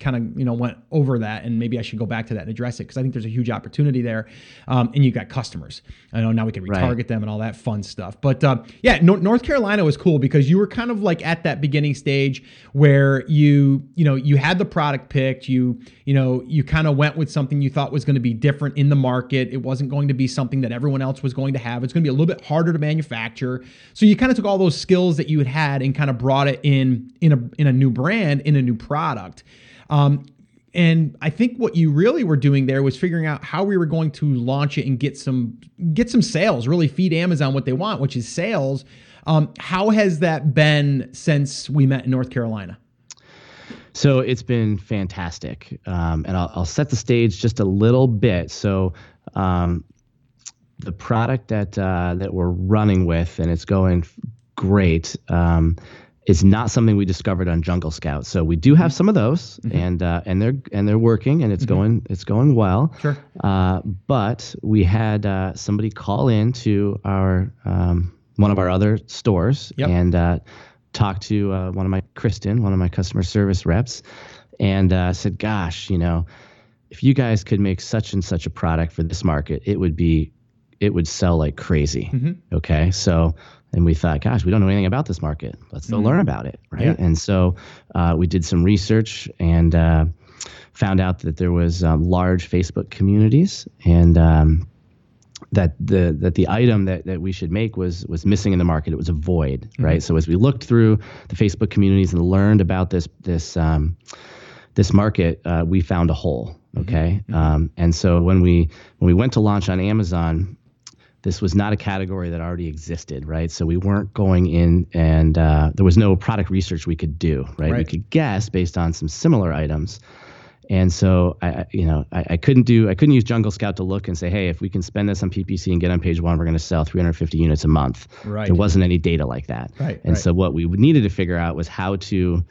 kind of, you know, went over that and maybe I should go back to that and address it because I think there's a huge opportunity there. Um, and you've got customers. I know now we can retarget Right. them and all that fun stuff. But uh, yeah, Nor- North Carolina was cool because you were kind of like at that beginning stage where you, you know, you had the product picked. You, you know, you kind of went with something you thought was going to be different in the market. It wasn't going to be something that everyone else was going to have. It's going to be a little bit harder to manufacture. So you kind of took all those skills that you had had and kind of brought it in in a in a new brand, in a new product. Um, and I think what you really were doing there was figuring out how we were going to launch it and get some get some sales, really feed Amazon what they want, which is sales. Um, how has that been since we met in North Carolina? So it's been fantastic, um, and I'll, I'll set the stage just a little bit. So um, the product that uh, that we're running with, and it's going great, um, is not something we discovered on Jungle Scout. So we do have some of those, and uh, and they're and they're working, and it's going it's going well. Sure. Uh, but we had uh, somebody call in to our um, one of our other stores Yep. and uh, talk to uh, one of my Kristen, one of my customer service reps, and uh, said, "Gosh, you know, if you guys could make such and such a product for this market, it would be, it would sell like crazy." Mm-hmm. Okay, so. And we thought, gosh, we don't know anything about this market. Let's go learn about it, right? Mm-hmm. Yeah. And so uh, we did some research and uh, found out that there was um, large Facebook communities, and um, that the that the item that, that we should make was was missing in the market. It was a void, right? So as we looked through the Facebook communities and learned about this this um, this market, uh, we found a hole. Okay, Um, and so when we when we went to launch on Amazon, this was not a category that already existed, right? So we weren't going in, and uh, there was no product research we could do, right? We could guess based on some similar items. And so I, I- you know, I, I couldn't do, I couldn't use Jungle Scout to look and say, hey, if we can spend this on PPC and get on page one, we're going to sell 350 units a month. Right. There wasn't any data like that. Right, And right. so what we needed to figure out was how to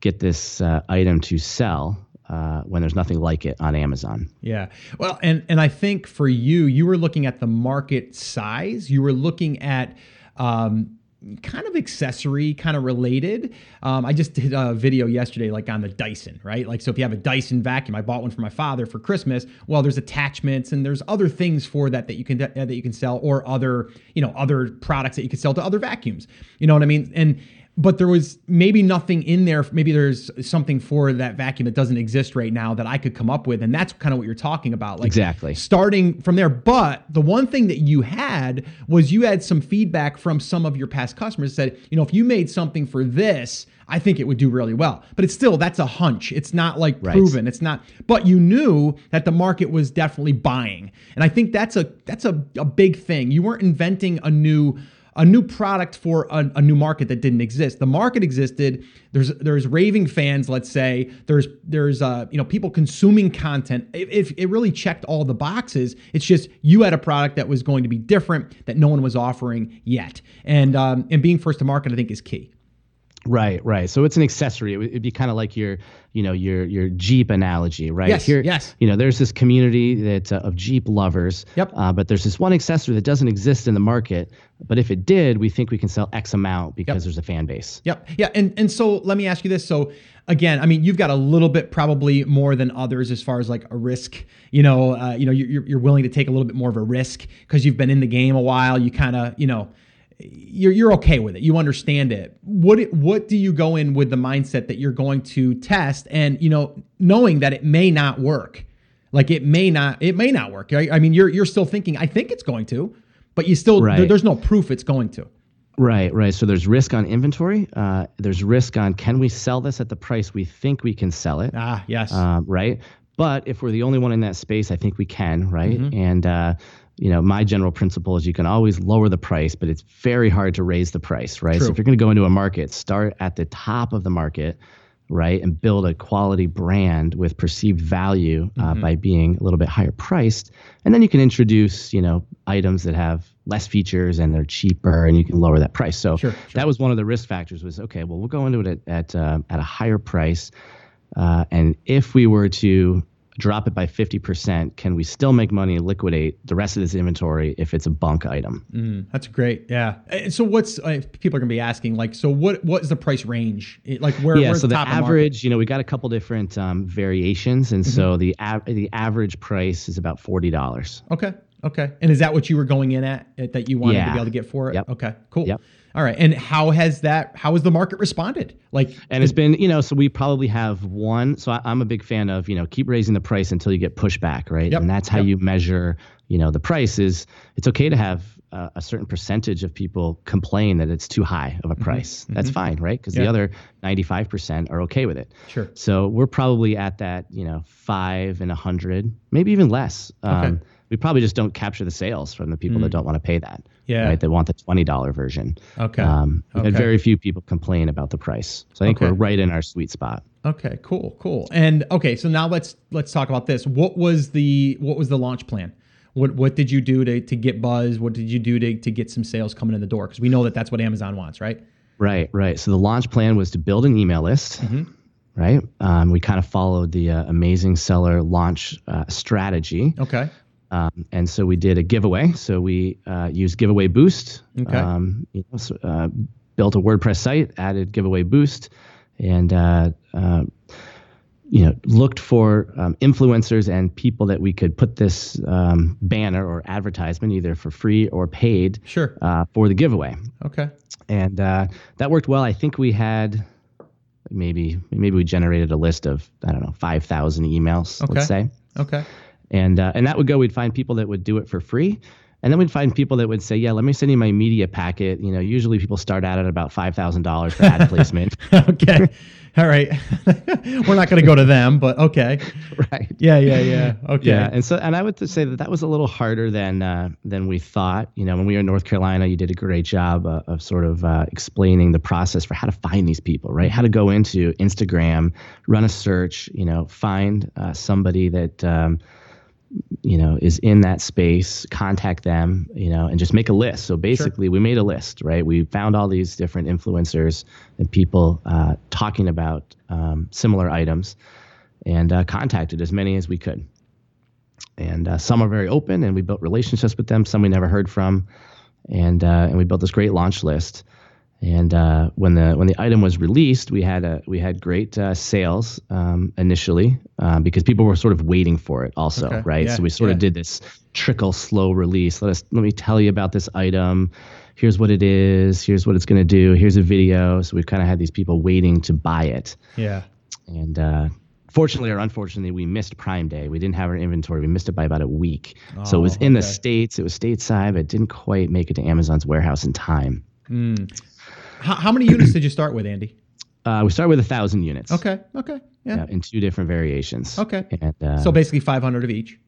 get this uh, item to sell uh, when there's nothing like it on Amazon. Yeah. Well, and and I think for you, you were looking at the market size. You were looking at um, kind of accessory, kind of related. Um, I just did a video yesterday, like on the Dyson, right? Like, so if you have a Dyson vacuum, I bought one for my father for Christmas. Well, there's attachments and there's other things for that that you can uh, that you can sell, or other you know other products that you can sell to other vacuums. You know what I mean? And but there was maybe nothing in there. Maybe there's something for that vacuum that doesn't exist right now that I could come up with, and that's kind of what you're talking about. Like Exactly. starting from there. But the one thing that you had was you had some feedback from some of your past customers that said, you know, if you made something for this, I think it would do really well. But it's still that's a hunch. It's not like Right. proven. It's not. But you knew that the market was definitely buying, and I think that's a that's a, a big thing. You weren't inventing a new a new product for a, a new market that didn't exist. The market existed. There's there's raving fans, let's say. There's there's uh you know people consuming content. If, if it really checked all the boxes, it's just you had a product that was going to be different that no one was offering yet. And um, and being first to market, I think, is key. Right, right. So it's an accessory. It would it'd be kind of like your, you know, your your Jeep analogy, right? Yes, yes. You know, there's this community that uh, of Jeep lovers. Yep. Uh, but there's this one accessory that doesn't exist in the market. But if it did, we think we can sell X amount because Yep. there's a fan base. Yep. Yeah. And and so let me ask you this. So again, I mean, you've got a little bit probably more than others as far as like a risk. You know, uh, you know, you're you're willing to take a little bit more of a risk because you've been in the game a while. You kind of, you know, you're you're okay with it. You understand it. What it- what do you go in with the mindset that you're going to test and you know knowing that it may not work. Like it may not it may not work. Right? I mean, you're you're still thinking I think it's going to, but you still Right. there- there's no proof it's going to. Right, right. So there's risk on inventory. Uh, there's risk on can we sell this at the price we think we can sell it. Ah, yes. Um, right. But if we're the only one in that space, I think we can. Right. And uh, you know, my general principle is you can always lower the price, but it's very hard to raise the price. Right. True. So if you're going to go into a market, start at the top of the market right, and build a quality brand with perceived value uh, by being a little bit higher priced, and then you can introduce, you know, items that have less features and they're cheaper, and you can lower that price. So Sure, sure. that was one of the risk factors. Was okay, well, we'll go into it at at, uh, at a higher price, uh, and if we were to drop it by 50%, can we still make money and liquidate the rest of this inventory if it's a bunk item? Mm, that's great. Yeah. And so what's uh, people are gonna be asking like, so what what is the price range? Like where? yeah, where's so the top of average, you know, we got a couple different um, variations, and so the av- the average price is about forty dollars. Okay. Okay. And is that what you were going in at, at that you wanted to be able to get for it? Yep. Okay. Cool. Yep. All right. And how has that? How has the market responded? Like, And it's been, you know, so we probably have one. So I, I'm a big fan of, you know, keep raising the price until you get pushback, right? Yep, And that's how yep. you measure, you know, the price is. It's okay to have uh, a certain percentage of people complain that it's too high of a price. That's fine, right? Because Mm-hmm. Yeah. the other 95% are okay with it. Sure. So we're probably at that, you know, five and a hundred, maybe even less. Um, Okay. We probably just don't capture the sales from the people that don't want to pay that. Yeah. Right. They want the twenty dollar version. Okay. Um, we've had very few people complain about the price. So I think Okay. we're right in our sweet spot. Okay, cool, cool. And okay, so now let's let's talk about this. What was the what was the launch plan? What what did you do to, to get buzz? What did you do to, to get some sales coming in the door? Because we know that that's what Amazon wants, right? Right, right. So the launch plan was to build an email list, right? Um, we kind of followed the uh, amazing seller launch uh, strategy. Okay. Um, and so we did a giveaway. So we uh, used Giveaway Boost. Okay. Um, you know, so, uh, built a WordPress site, added Giveaway Boost, and uh, uh, you know looked for um, influencers and people that we could put this um, banner or advertisement either for free or paid Sure. uh, for the giveaway. Okay. And uh, that worked well. I think we had maybe maybe we generated a list of I don't know five thousand emails. Okay. Let's say Okay. And uh, and that would go. We'd find people that would do it for free, and then we'd find people that would say, "Yeah, let me send you my media packet." You know, usually people start out at about five thousand dollars for ad placement, okay. All right. We're not going to go to them, but okay. right? Yeah, yeah, yeah. Okay. Yeah, and so and I would say that that was a little harder than uh, than we thought. You know, when we were in North Carolina, you did a great job uh, of sort of uh, explaining the process for how to find these people, right? How to go into Instagram, run a search, you know, find uh, somebody that um, you know is in that space, contact them, you know, and just make a list. So basically, we made a list, right? We found all these different influencers and people uh, talking about um, similar items, and uh, contacted as many as we could and uh, some are very open and we built relationships with them some we never heard from and uh, and we built this great launch list and uh, when the when the item was released we had a we had great uh, sales um, initially um, because people were sort of waiting for it also Okay. right Yeah, so we sort of did this trickle slow release let us let me tell you about this item here's what it is here's what it's going to do here's a video so we kind of had these people waiting to buy it Yeah. and uh, fortunately or unfortunately, we missed Prime Day. We didn't have our inventory. We missed it by about a week. so it was Oh, in the states. It was stateside, but it didn't quite make it to Amazon's warehouse in time. How, how many units did you start with, Andy? Uh, we started with a thousand units. Okay. Okay. Yeah. Yeah, in two different variations. Okay. And uh, So basically 500 of each.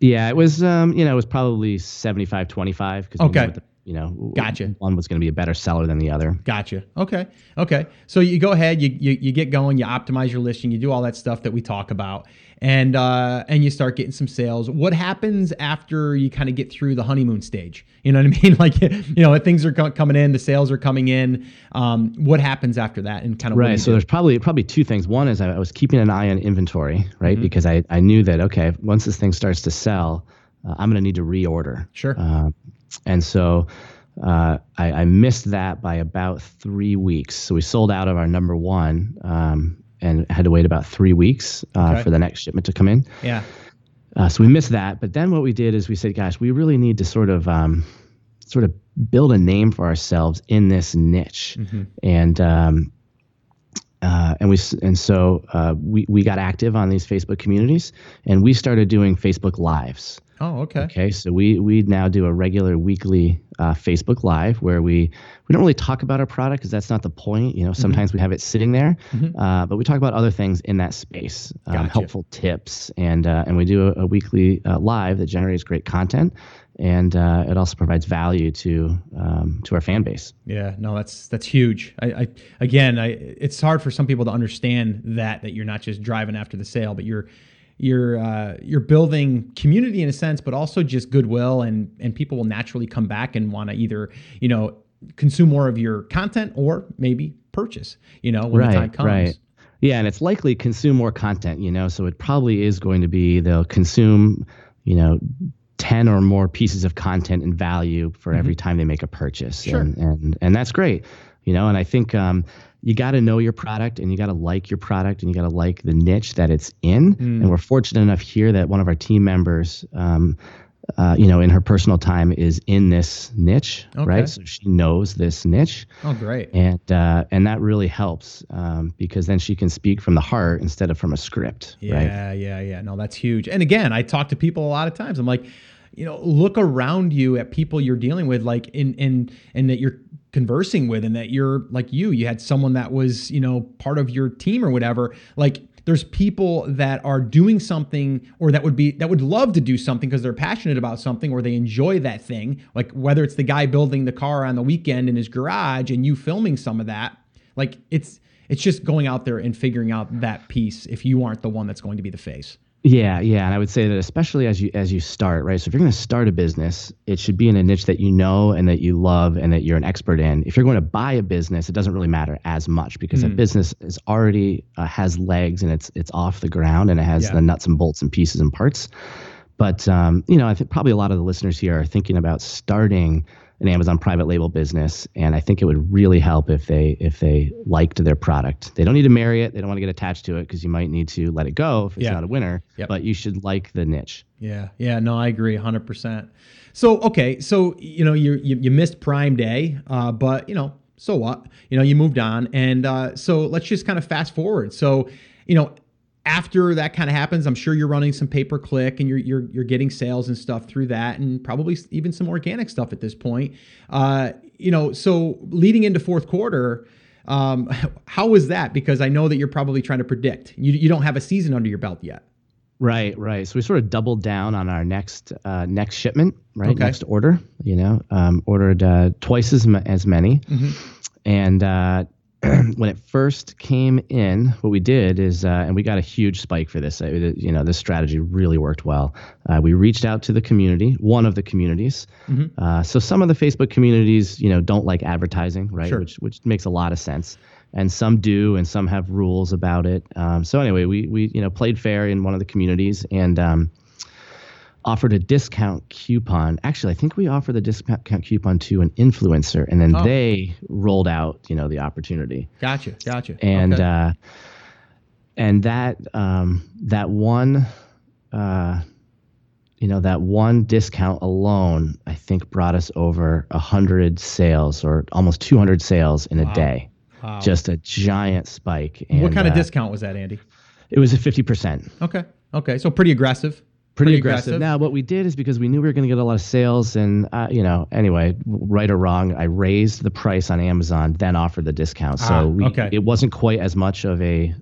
yeah, it was um, you know it was probably 75 25 because Okay. the, you know Gotcha. one was going to be a better seller than the other. Gotcha. Okay. Okay. So you go ahead, you, you you get going, you optimize your listing, you do all that stuff that we talk about, and uh, and you start getting some sales. What happens after you kind of get through the honeymoon stage? You know what I mean? Like you know, things are co- coming in, the sales are coming in. Um, what happens after that? And kind of Right. So there's probably probably two things. One is I, was keeping an eye on inventory, right? Because I, I knew that okay, once this thing starts to sell, uh, I'm going to need to reorder. Sure. Uh, and so uh, I, I missed that by about three weeks. So we sold out of our number one um, and had to wait about three weeks uh, Okay. for the next shipment to come in. yeah. Uh, so we missed that. But then what we did is we said, gosh, we really need to sort of um, sort of build a name for ourselves in this niche. And um, uh, and we and so uh, we we got active on these Facebook communities, and we started doing Facebook lives. Oh, okay. Okay, so we we now do a regular weekly uh, Facebook Live where we we don't really talk about our product because that's not the point. You know, sometimes we have it sitting there, uh, but we talk about other things in that space, um, Gotcha. helpful tips, and uh, and we do a, a weekly uh, live that generates great content, and uh, it also provides value to um, to our fan base. Yeah, no, that's that's huge. I, I again, I it's hard for some people to understand that that you're not just driving after the sale, but you're you're uh, you're building community in a sense, but also just goodwill, and and people will naturally come back and want to either you know consume more of your content or maybe purchase. You know, when the time comes. Right. Yeah, and it's likely consume more content, you know, so it probably is going to be they'll consume, you know, 10 or more pieces of content and value for every time they make a purchase. Mm-hmm. Sure. And, and and that's great. You know, and I think um, you got to know your product and you got to like your product and you got to like the niche that it's in. Mm. And we're fortunate enough here that one of our team members um, uh, you know, in her personal time is in this niche, Okay. right? So she knows this niche Oh, great. and uh, and that really helps um, because then she can speak from the heart instead of from a script, right? Yeah, yeah, yeah. No, that's huge. And again, I talk to people a lot of times. I'm like, you know, look around you at people you're dealing with, like in in and that you're conversing with, and that you're like you. You had someone that was, you know, part of your team or whatever. Like there's people that are doing something or that would be that would love to do something because they're passionate about something or they enjoy that thing. Like whether it's the guy building the car on the weekend in his garage and you filming some of that. Like it's it's just going out there and figuring out that piece if you aren't the one that's going to be the face. Yeah, yeah, and I would say that especially as you as you start, right? So if you're going to start a business, it should be in a niche that you know and that you love and that you're an expert in. If you're going to buy a business, it doesn't really matter as much because Hmm. that business is already uh, has legs and it's it's off the ground and it has Yeah. the nuts and bolts and pieces and parts. But um, you know, I think probably a lot of the listeners here are thinking about starting an Amazon private label business, and I think it would really help if they if they liked their product. They don't need to marry it. They don't want to get attached to it because you might need to let it go if it's Yeah. not a winner. Yep. But you should like the niche. Yeah, yeah, no, I agree 100%. So, okay, so, you know, you you, you missed Prime Day, uh, but, you know, so what? You know, you moved on. And uh, so let's just kind of fast forward. So, you know, after that kind of happens, I'm sure you're running some pay per click and you're, you're you're getting sales and stuff through that, and probably even some organic stuff at this point. Uh, you know, so leading into fourth quarter, um, how was that? Because I know that you're probably trying to predict. You you don't have a season under your belt yet. Right, right. So we sort of doubled down on our next uh, next shipment, right? Okay. Next order. You know, um, ordered uh, twice as ma- as many, Mm-hmm. and uh, when it first came in, what we did is, uh, and we got a huge spike for this. Uh, you know, this strategy really worked well. Uh, we reached out to the community, one of the communities. Mm-hmm. Uh, so some of the Facebook communities, you know, don't like advertising, right? Sure. Which which makes a lot of sense. And some do, and some have rules about it. Um, so anyway, we we you know played fair in one of the communities and um, offered a discount coupon. Actually, I think we offered the discount coupon to an influencer, and then Oh. they rolled out you know the opportunity Gotcha, gotcha. and Okay. uh, and that um, that one uh, you know that one discount alone I think brought us over a hundred sales or almost 200 sales in a Wow. day Wow. just a giant spike and what kind of uh, discount was that, Andy? it was a 50% Okay, okay, so pretty aggressive. Pretty, aggressive. Now, what we did is because we knew we were going to get a lot of sales, and uh, you know, anyway, right or wrong, I raised the price on Amazon, then offered the discount. So Ah, we, okay. it wasn't quite as much of a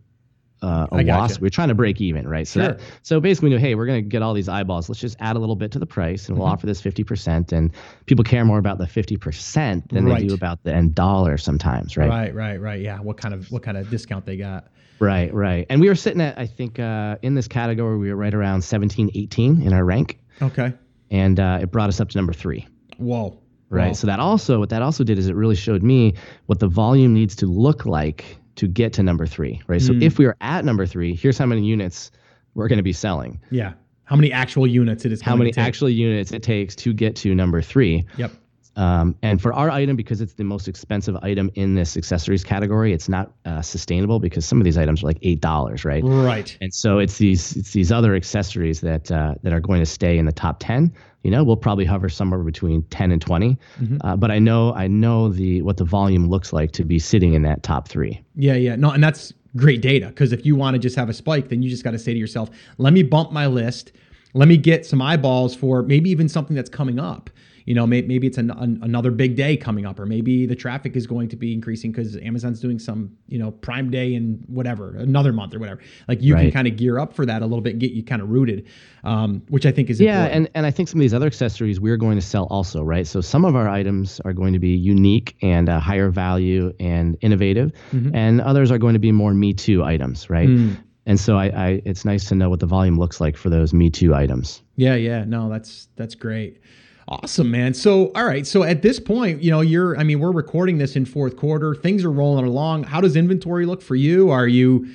uh, a gotcha. loss. we're trying to break even, right? So, Sure. that, so basically, we knew, hey, we're going to get all these eyeballs. Let's just add a little bit to the price, and we'll Mm-hmm. offer this fifty percent. And people care more about the fifty percent than Right. they do about the end dollar sometimes, right? Right, right, right. Yeah. What kind of what kind of discount they got? Right, right. And we were sitting at, I think, uh, in this category, we were right around 17, 18 in our rank Okay. and uh, it brought us up to number three. Whoa. Right. Whoa. So that also, what that also did is it really showed me what the volume needs to look like to get to number three. Right. So Mm. if we are at number three, here's how many units we're going to be selling. Yeah. How many actual units it is? How many to take. actual units it takes to get to number three. Yep. Um, and for our item, because it's the most expensive item in this accessories category, it's not uh, sustainable because some of these items are like eight dollars, right? Right. And so it's these it's these other accessories that uh, that are going to stay in the top ten. You know, we'll probably hover somewhere between ten and 20 Mm-hmm. Uh, but I know I know the what the volume looks like to be sitting in that top three. Yeah, yeah. No, and that's great data because if you want to just have a spike, then you just got to say to yourself, let me bump my list let me get some eyeballs for maybe even something that's coming up you know, maybe, maybe it's an, an, another big day coming up, or maybe the traffic is going to be increasing because Amazon's doing some, you know, Prime Day and whatever, another month or whatever. Like you right. can kind of gear up for that a little bit, and get you kind of rooted, um, which I think is yeah. Important. And and I think some of these other accessories we're going to sell also, right? So some of our items are going to be unique and uh, higher value and innovative, mm-hmm. and others are going to be more Me Too items, right? Mm. And so I, I, it's nice to know what the volume looks like for those Me Too items. Yeah, yeah, no, that's that's great. Awesome, man. So, all right. So at this point, you know, you're, I mean, we're recording this in fourth quarter. Things are rolling along. How does inventory look for you? Are you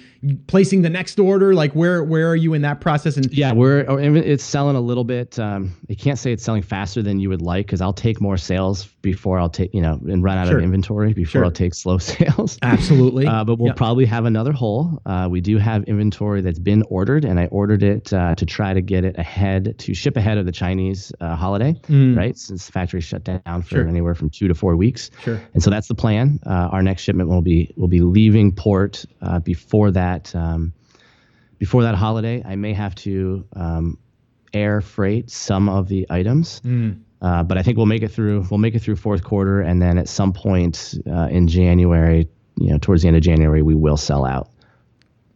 placing the next order? Like where where are you in that process? And yeah, we're oh, it's selling a little bit. Um, I can't say it's selling faster than you would like because I'll take more sales before I'll take you know and run out sure. of inventory before sure. I'll take slow sales. Absolutely. Uh, but we'll yep. probably have another hole. Uh, we do have inventory that's been ordered, and I ordered it uh, to try to get it ahead to ship ahead of the Chinese uh, holiday, mm. right? Since the factory shut down for sure. anywhere from two to four weeks. Sure. And so that's the plan. Uh, our next shipment will be will be leaving port uh, before that that um, before that holiday, I may have to um, air freight some of the items. Mm. Uh, but I think we'll make it through. We'll make it through fourth quarter, and then at some point uh, in January, you know, towards the end of January, we will sell out.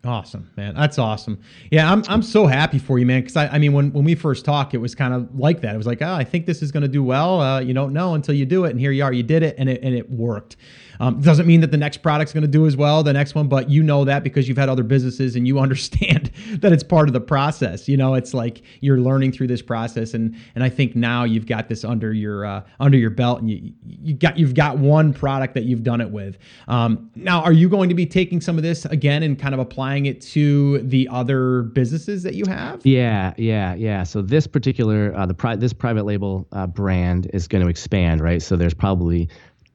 Awesome, man. That's awesome. Yeah, I'm I'm so happy for you, man. Because I, I mean, when when we first talked, it was kind of like that. It was like, oh, I think this is going to do well. Uh, you don't know until you do it, and here you are. You did it, and it and it worked. Um, doesn't mean that the next product's going to do as well, the next one, but you know that because you've had other businesses and you understand that it's part of the process. You know, it's like you're learning through this process, and and I think now you've got this under your uh, under your belt, and you you got you've got one product that you've done it with. Um, now, are you going to be taking some of this again and kind of applying it to the other businesses that you have? Yeah, yeah, yeah. So this particular uh, the pri- this private label uh, brand is going to expand, right? So there's probably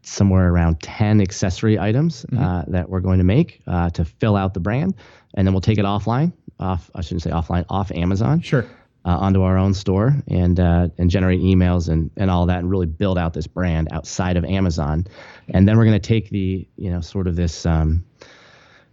somewhere around 10 accessory items mm-hmm. uh, that we're going to make uh, to fill out the brand. And then we'll take it offline, off, I shouldn't say offline, off Amazon. Sure. Uh, onto our own store and uh, and generate emails and, and all that and really build out this brand outside of Amazon, and then we're going to take the you know sort of this um,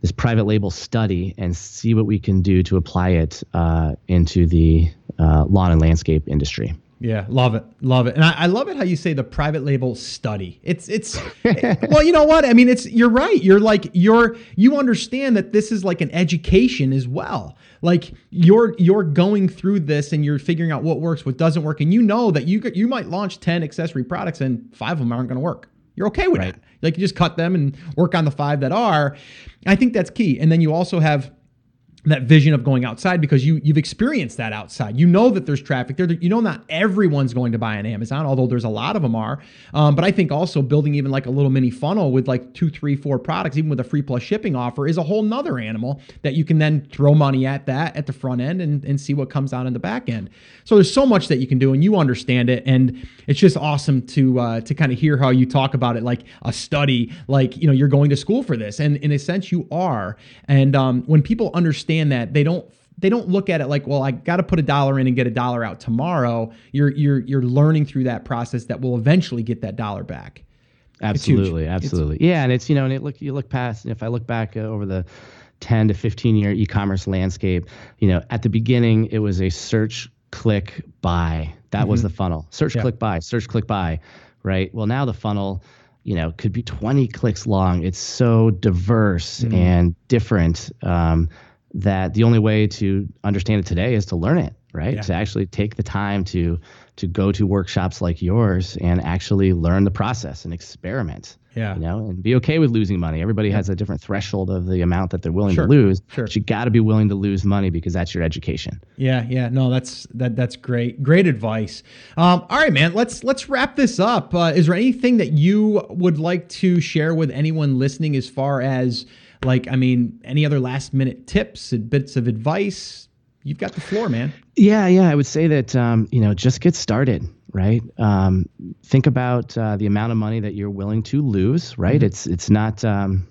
this private label study and see what we can do to apply it uh, into the uh, lawn and landscape industry. Yeah, love it, love it, and I, I, love it how you say the private label study. It's it's well, you know what I mean. It's you're right. You're like you're you understand that this is like an education as well. Like you're you're going through this and you're figuring out what works, what doesn't work, and you know that you you might launch ten accessory products and five of them aren't going to work. You're okay with right. that. Like you just cut them and work on the five that are. I think that's key. And then you also have that vision of going outside because you you've experienced that outside. You know that there's traffic there. You know not everyone's going to buy on Amazon, although there's a lot of them are. Um, but I think also building even like a little mini funnel with like two, three, four products, even with a free plus shipping offer, is a whole nother animal that you can then throw money at that at the front end and, and see what comes out in the back end. So there's so much that you can do, and you understand it, and it's just awesome to uh, to kind of hear how you talk about it like a study, like you know you're going to school for this, and in a sense you are. And um, when people understand understand that they don't they don't look at it like, well, I got to put a dollar in and get a dollar out tomorrow. You're you're you're learning through that process that will eventually get that dollar back. Absolutely, absolutely, it's, yeah. And it's you know, and it look you look past. If I look back uh, over the 10 to 15 year e-commerce landscape, you know, at the beginning it was a search, click, buy. That mm-hmm. was the funnel. Search, yeah. click, buy. Search, click, buy. Right. Well, now the funnel you know could be 20 clicks long it's so diverse mm. and different um, that the only way to understand it today is to learn it right yeah. to actually take the time to to go to workshops like yours and actually learn the process and experiment yeah you know and be okay with losing money everybody yeah. has a different threshold of the amount that they're willing sure. to lose sure. but you got to be willing to lose money because that's your education yeah yeah no that's that that's great great advice um, all right man let's let's wrap this up uh, is there anything that you would like to share with anyone listening as far as like, I mean, any other last minute tips and bits of advice? You've got the floor, man. Yeah, yeah. I would say that, um, you know, just get started, right? Um, think about uh, the amount of money that you're willing to lose, right? Mm-hmm. It's, it's not, um,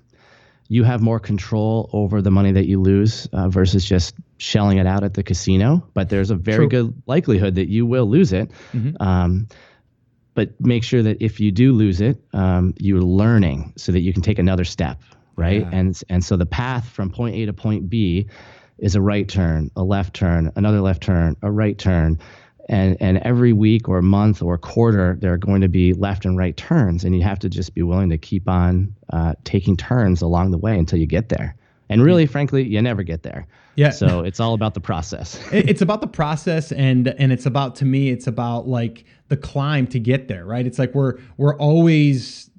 you have more control over the money that you lose uh, versus just shelling it out at the casino. But there's a very True. good likelihood that you will lose it. Mm-hmm. Um, but make sure that if you do lose it, um, you're learning so that you can take another step, right? Yeah. And and so the path from point A to point B is a right turn, a left turn, another left turn, a right turn. And, and every week or month or quarter, there are going to be left and right turns. And you have to just be willing to keep on uh, taking turns along the way until you get there. And really, frankly, you never get there. Yeah. So it's all about the process. it's about the process, and and it's about to me, it's about like the climb to get there, right? It's like we're we're always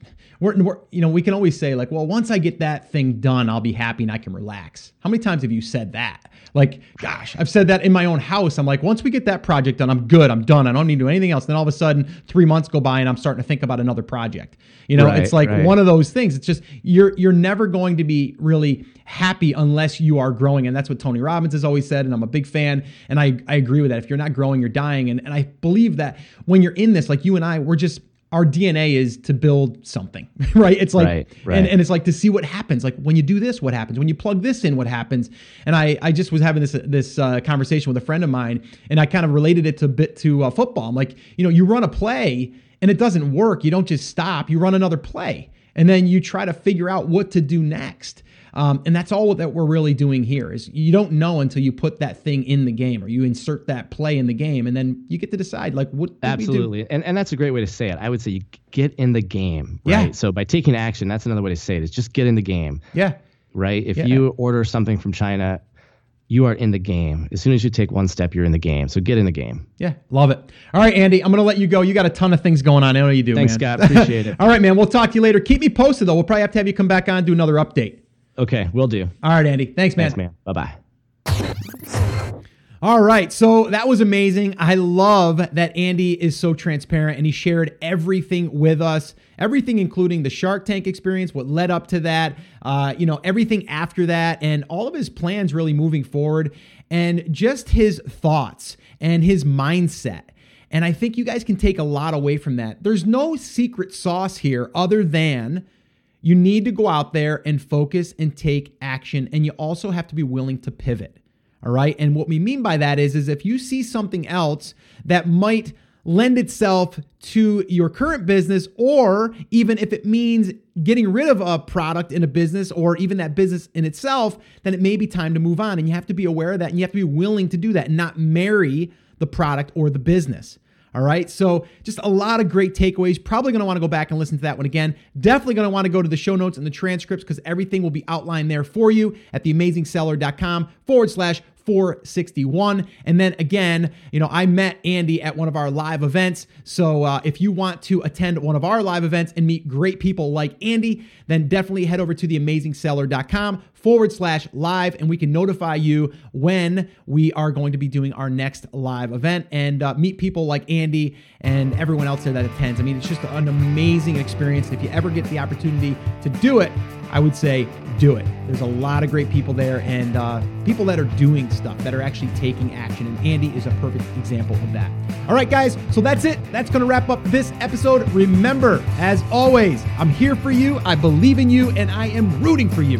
we're, we're, you know we can always say like well once i get that thing done i'll be happy and i can relax. How many times have you said that? Like gosh i've said that in my own house. I'm like once we get that project done i'm good. I'm done. I don't need to do anything else. Then all of a sudden three months go by and i'm starting to think about another project. You know Right, it's like right. one of those things. It's just you're you're never going to be really happy unless you are growing and that's what tony robbins has always said and i'm a big fan and i, I agree with that. If you're not growing you're dying and, and i believe that when you're in this like you and i we're just our DNA is to build something, right? It's like, Right, right. And, and it's like to see what happens. Like when you do this, what happens? When you plug this in, what happens? And I, I just was having this this uh, conversation with a friend of mine, and I kind of related it to a bit to uh, football. I'm like, you know, you run a play and it doesn't work. You don't just stop. You run another play, and then you try to figure out what to do next. Um, and that's all that we're really doing here is you don't know until you put that thing in the game or you insert that play in the game, and then you get to decide like what did we do? Absolutely. And and that's a great way to say it. I would say you get in the game, Yeah. right? So by taking action, that's another way to say it. Is just get in the game, Yeah. right? If Yeah. you order something from China, you are in the game. As soon as you take one step, you're in the game. So get in the game. Yeah, love it. All right, Andy, I'm going to let you go. You got a ton of things going on. I know you do, Thanks, man. Scott. Appreciate it. All right, man. We'll talk to you later. Keep me posted, though. We'll probably have to have you come back on and do another update. Okay, we'll do. All right, Andy. Thanks, man. Thanks, man. Bye bye. All right, so that was amazing. I love that Andy is so transparent and he shared everything with us, everything including the Shark Tank experience, what led up to that, uh, you know, everything after that, and all of his plans really moving forward, and just his thoughts and his mindset. And I think you guys can take a lot away from that. There's no secret sauce here other than you need to go out there and focus and take action, and you also have to be willing to pivot. All right. And what we mean by that is, is if you see something else that might lend itself to your current business, or even if it means getting rid of a product in a business or even that business in itself, then it may be time to move on. And you have to be aware of that and you have to be willing to do that and not marry the product or the business. All right. So just a lot of great takeaways. Probably going to want to go back and listen to that one again. Definitely going to want to go to the show notes and the transcripts because everything will be outlined there for you at theamazingseller.com forward slash 461. And then again, you know, I met Andy at one of our live events. So uh, if you want to attend one of our live events and meet great people like Andy, then definitely head over to theamazingseller.com forward slash live and we can notify you when we are going to be doing our next live event and uh, meet people like Andy and everyone else there that attends. I mean, it's just an amazing experience. If you ever get the opportunity to do it, I would say do it. There's a lot of great people there and uh, people that are doing stuff, that are actually taking action. And Andy is a perfect example of that. All right, guys, so that's it. That's going to wrap up this episode. Remember, as always, I'm here for you, I believe in you, and I am rooting for you.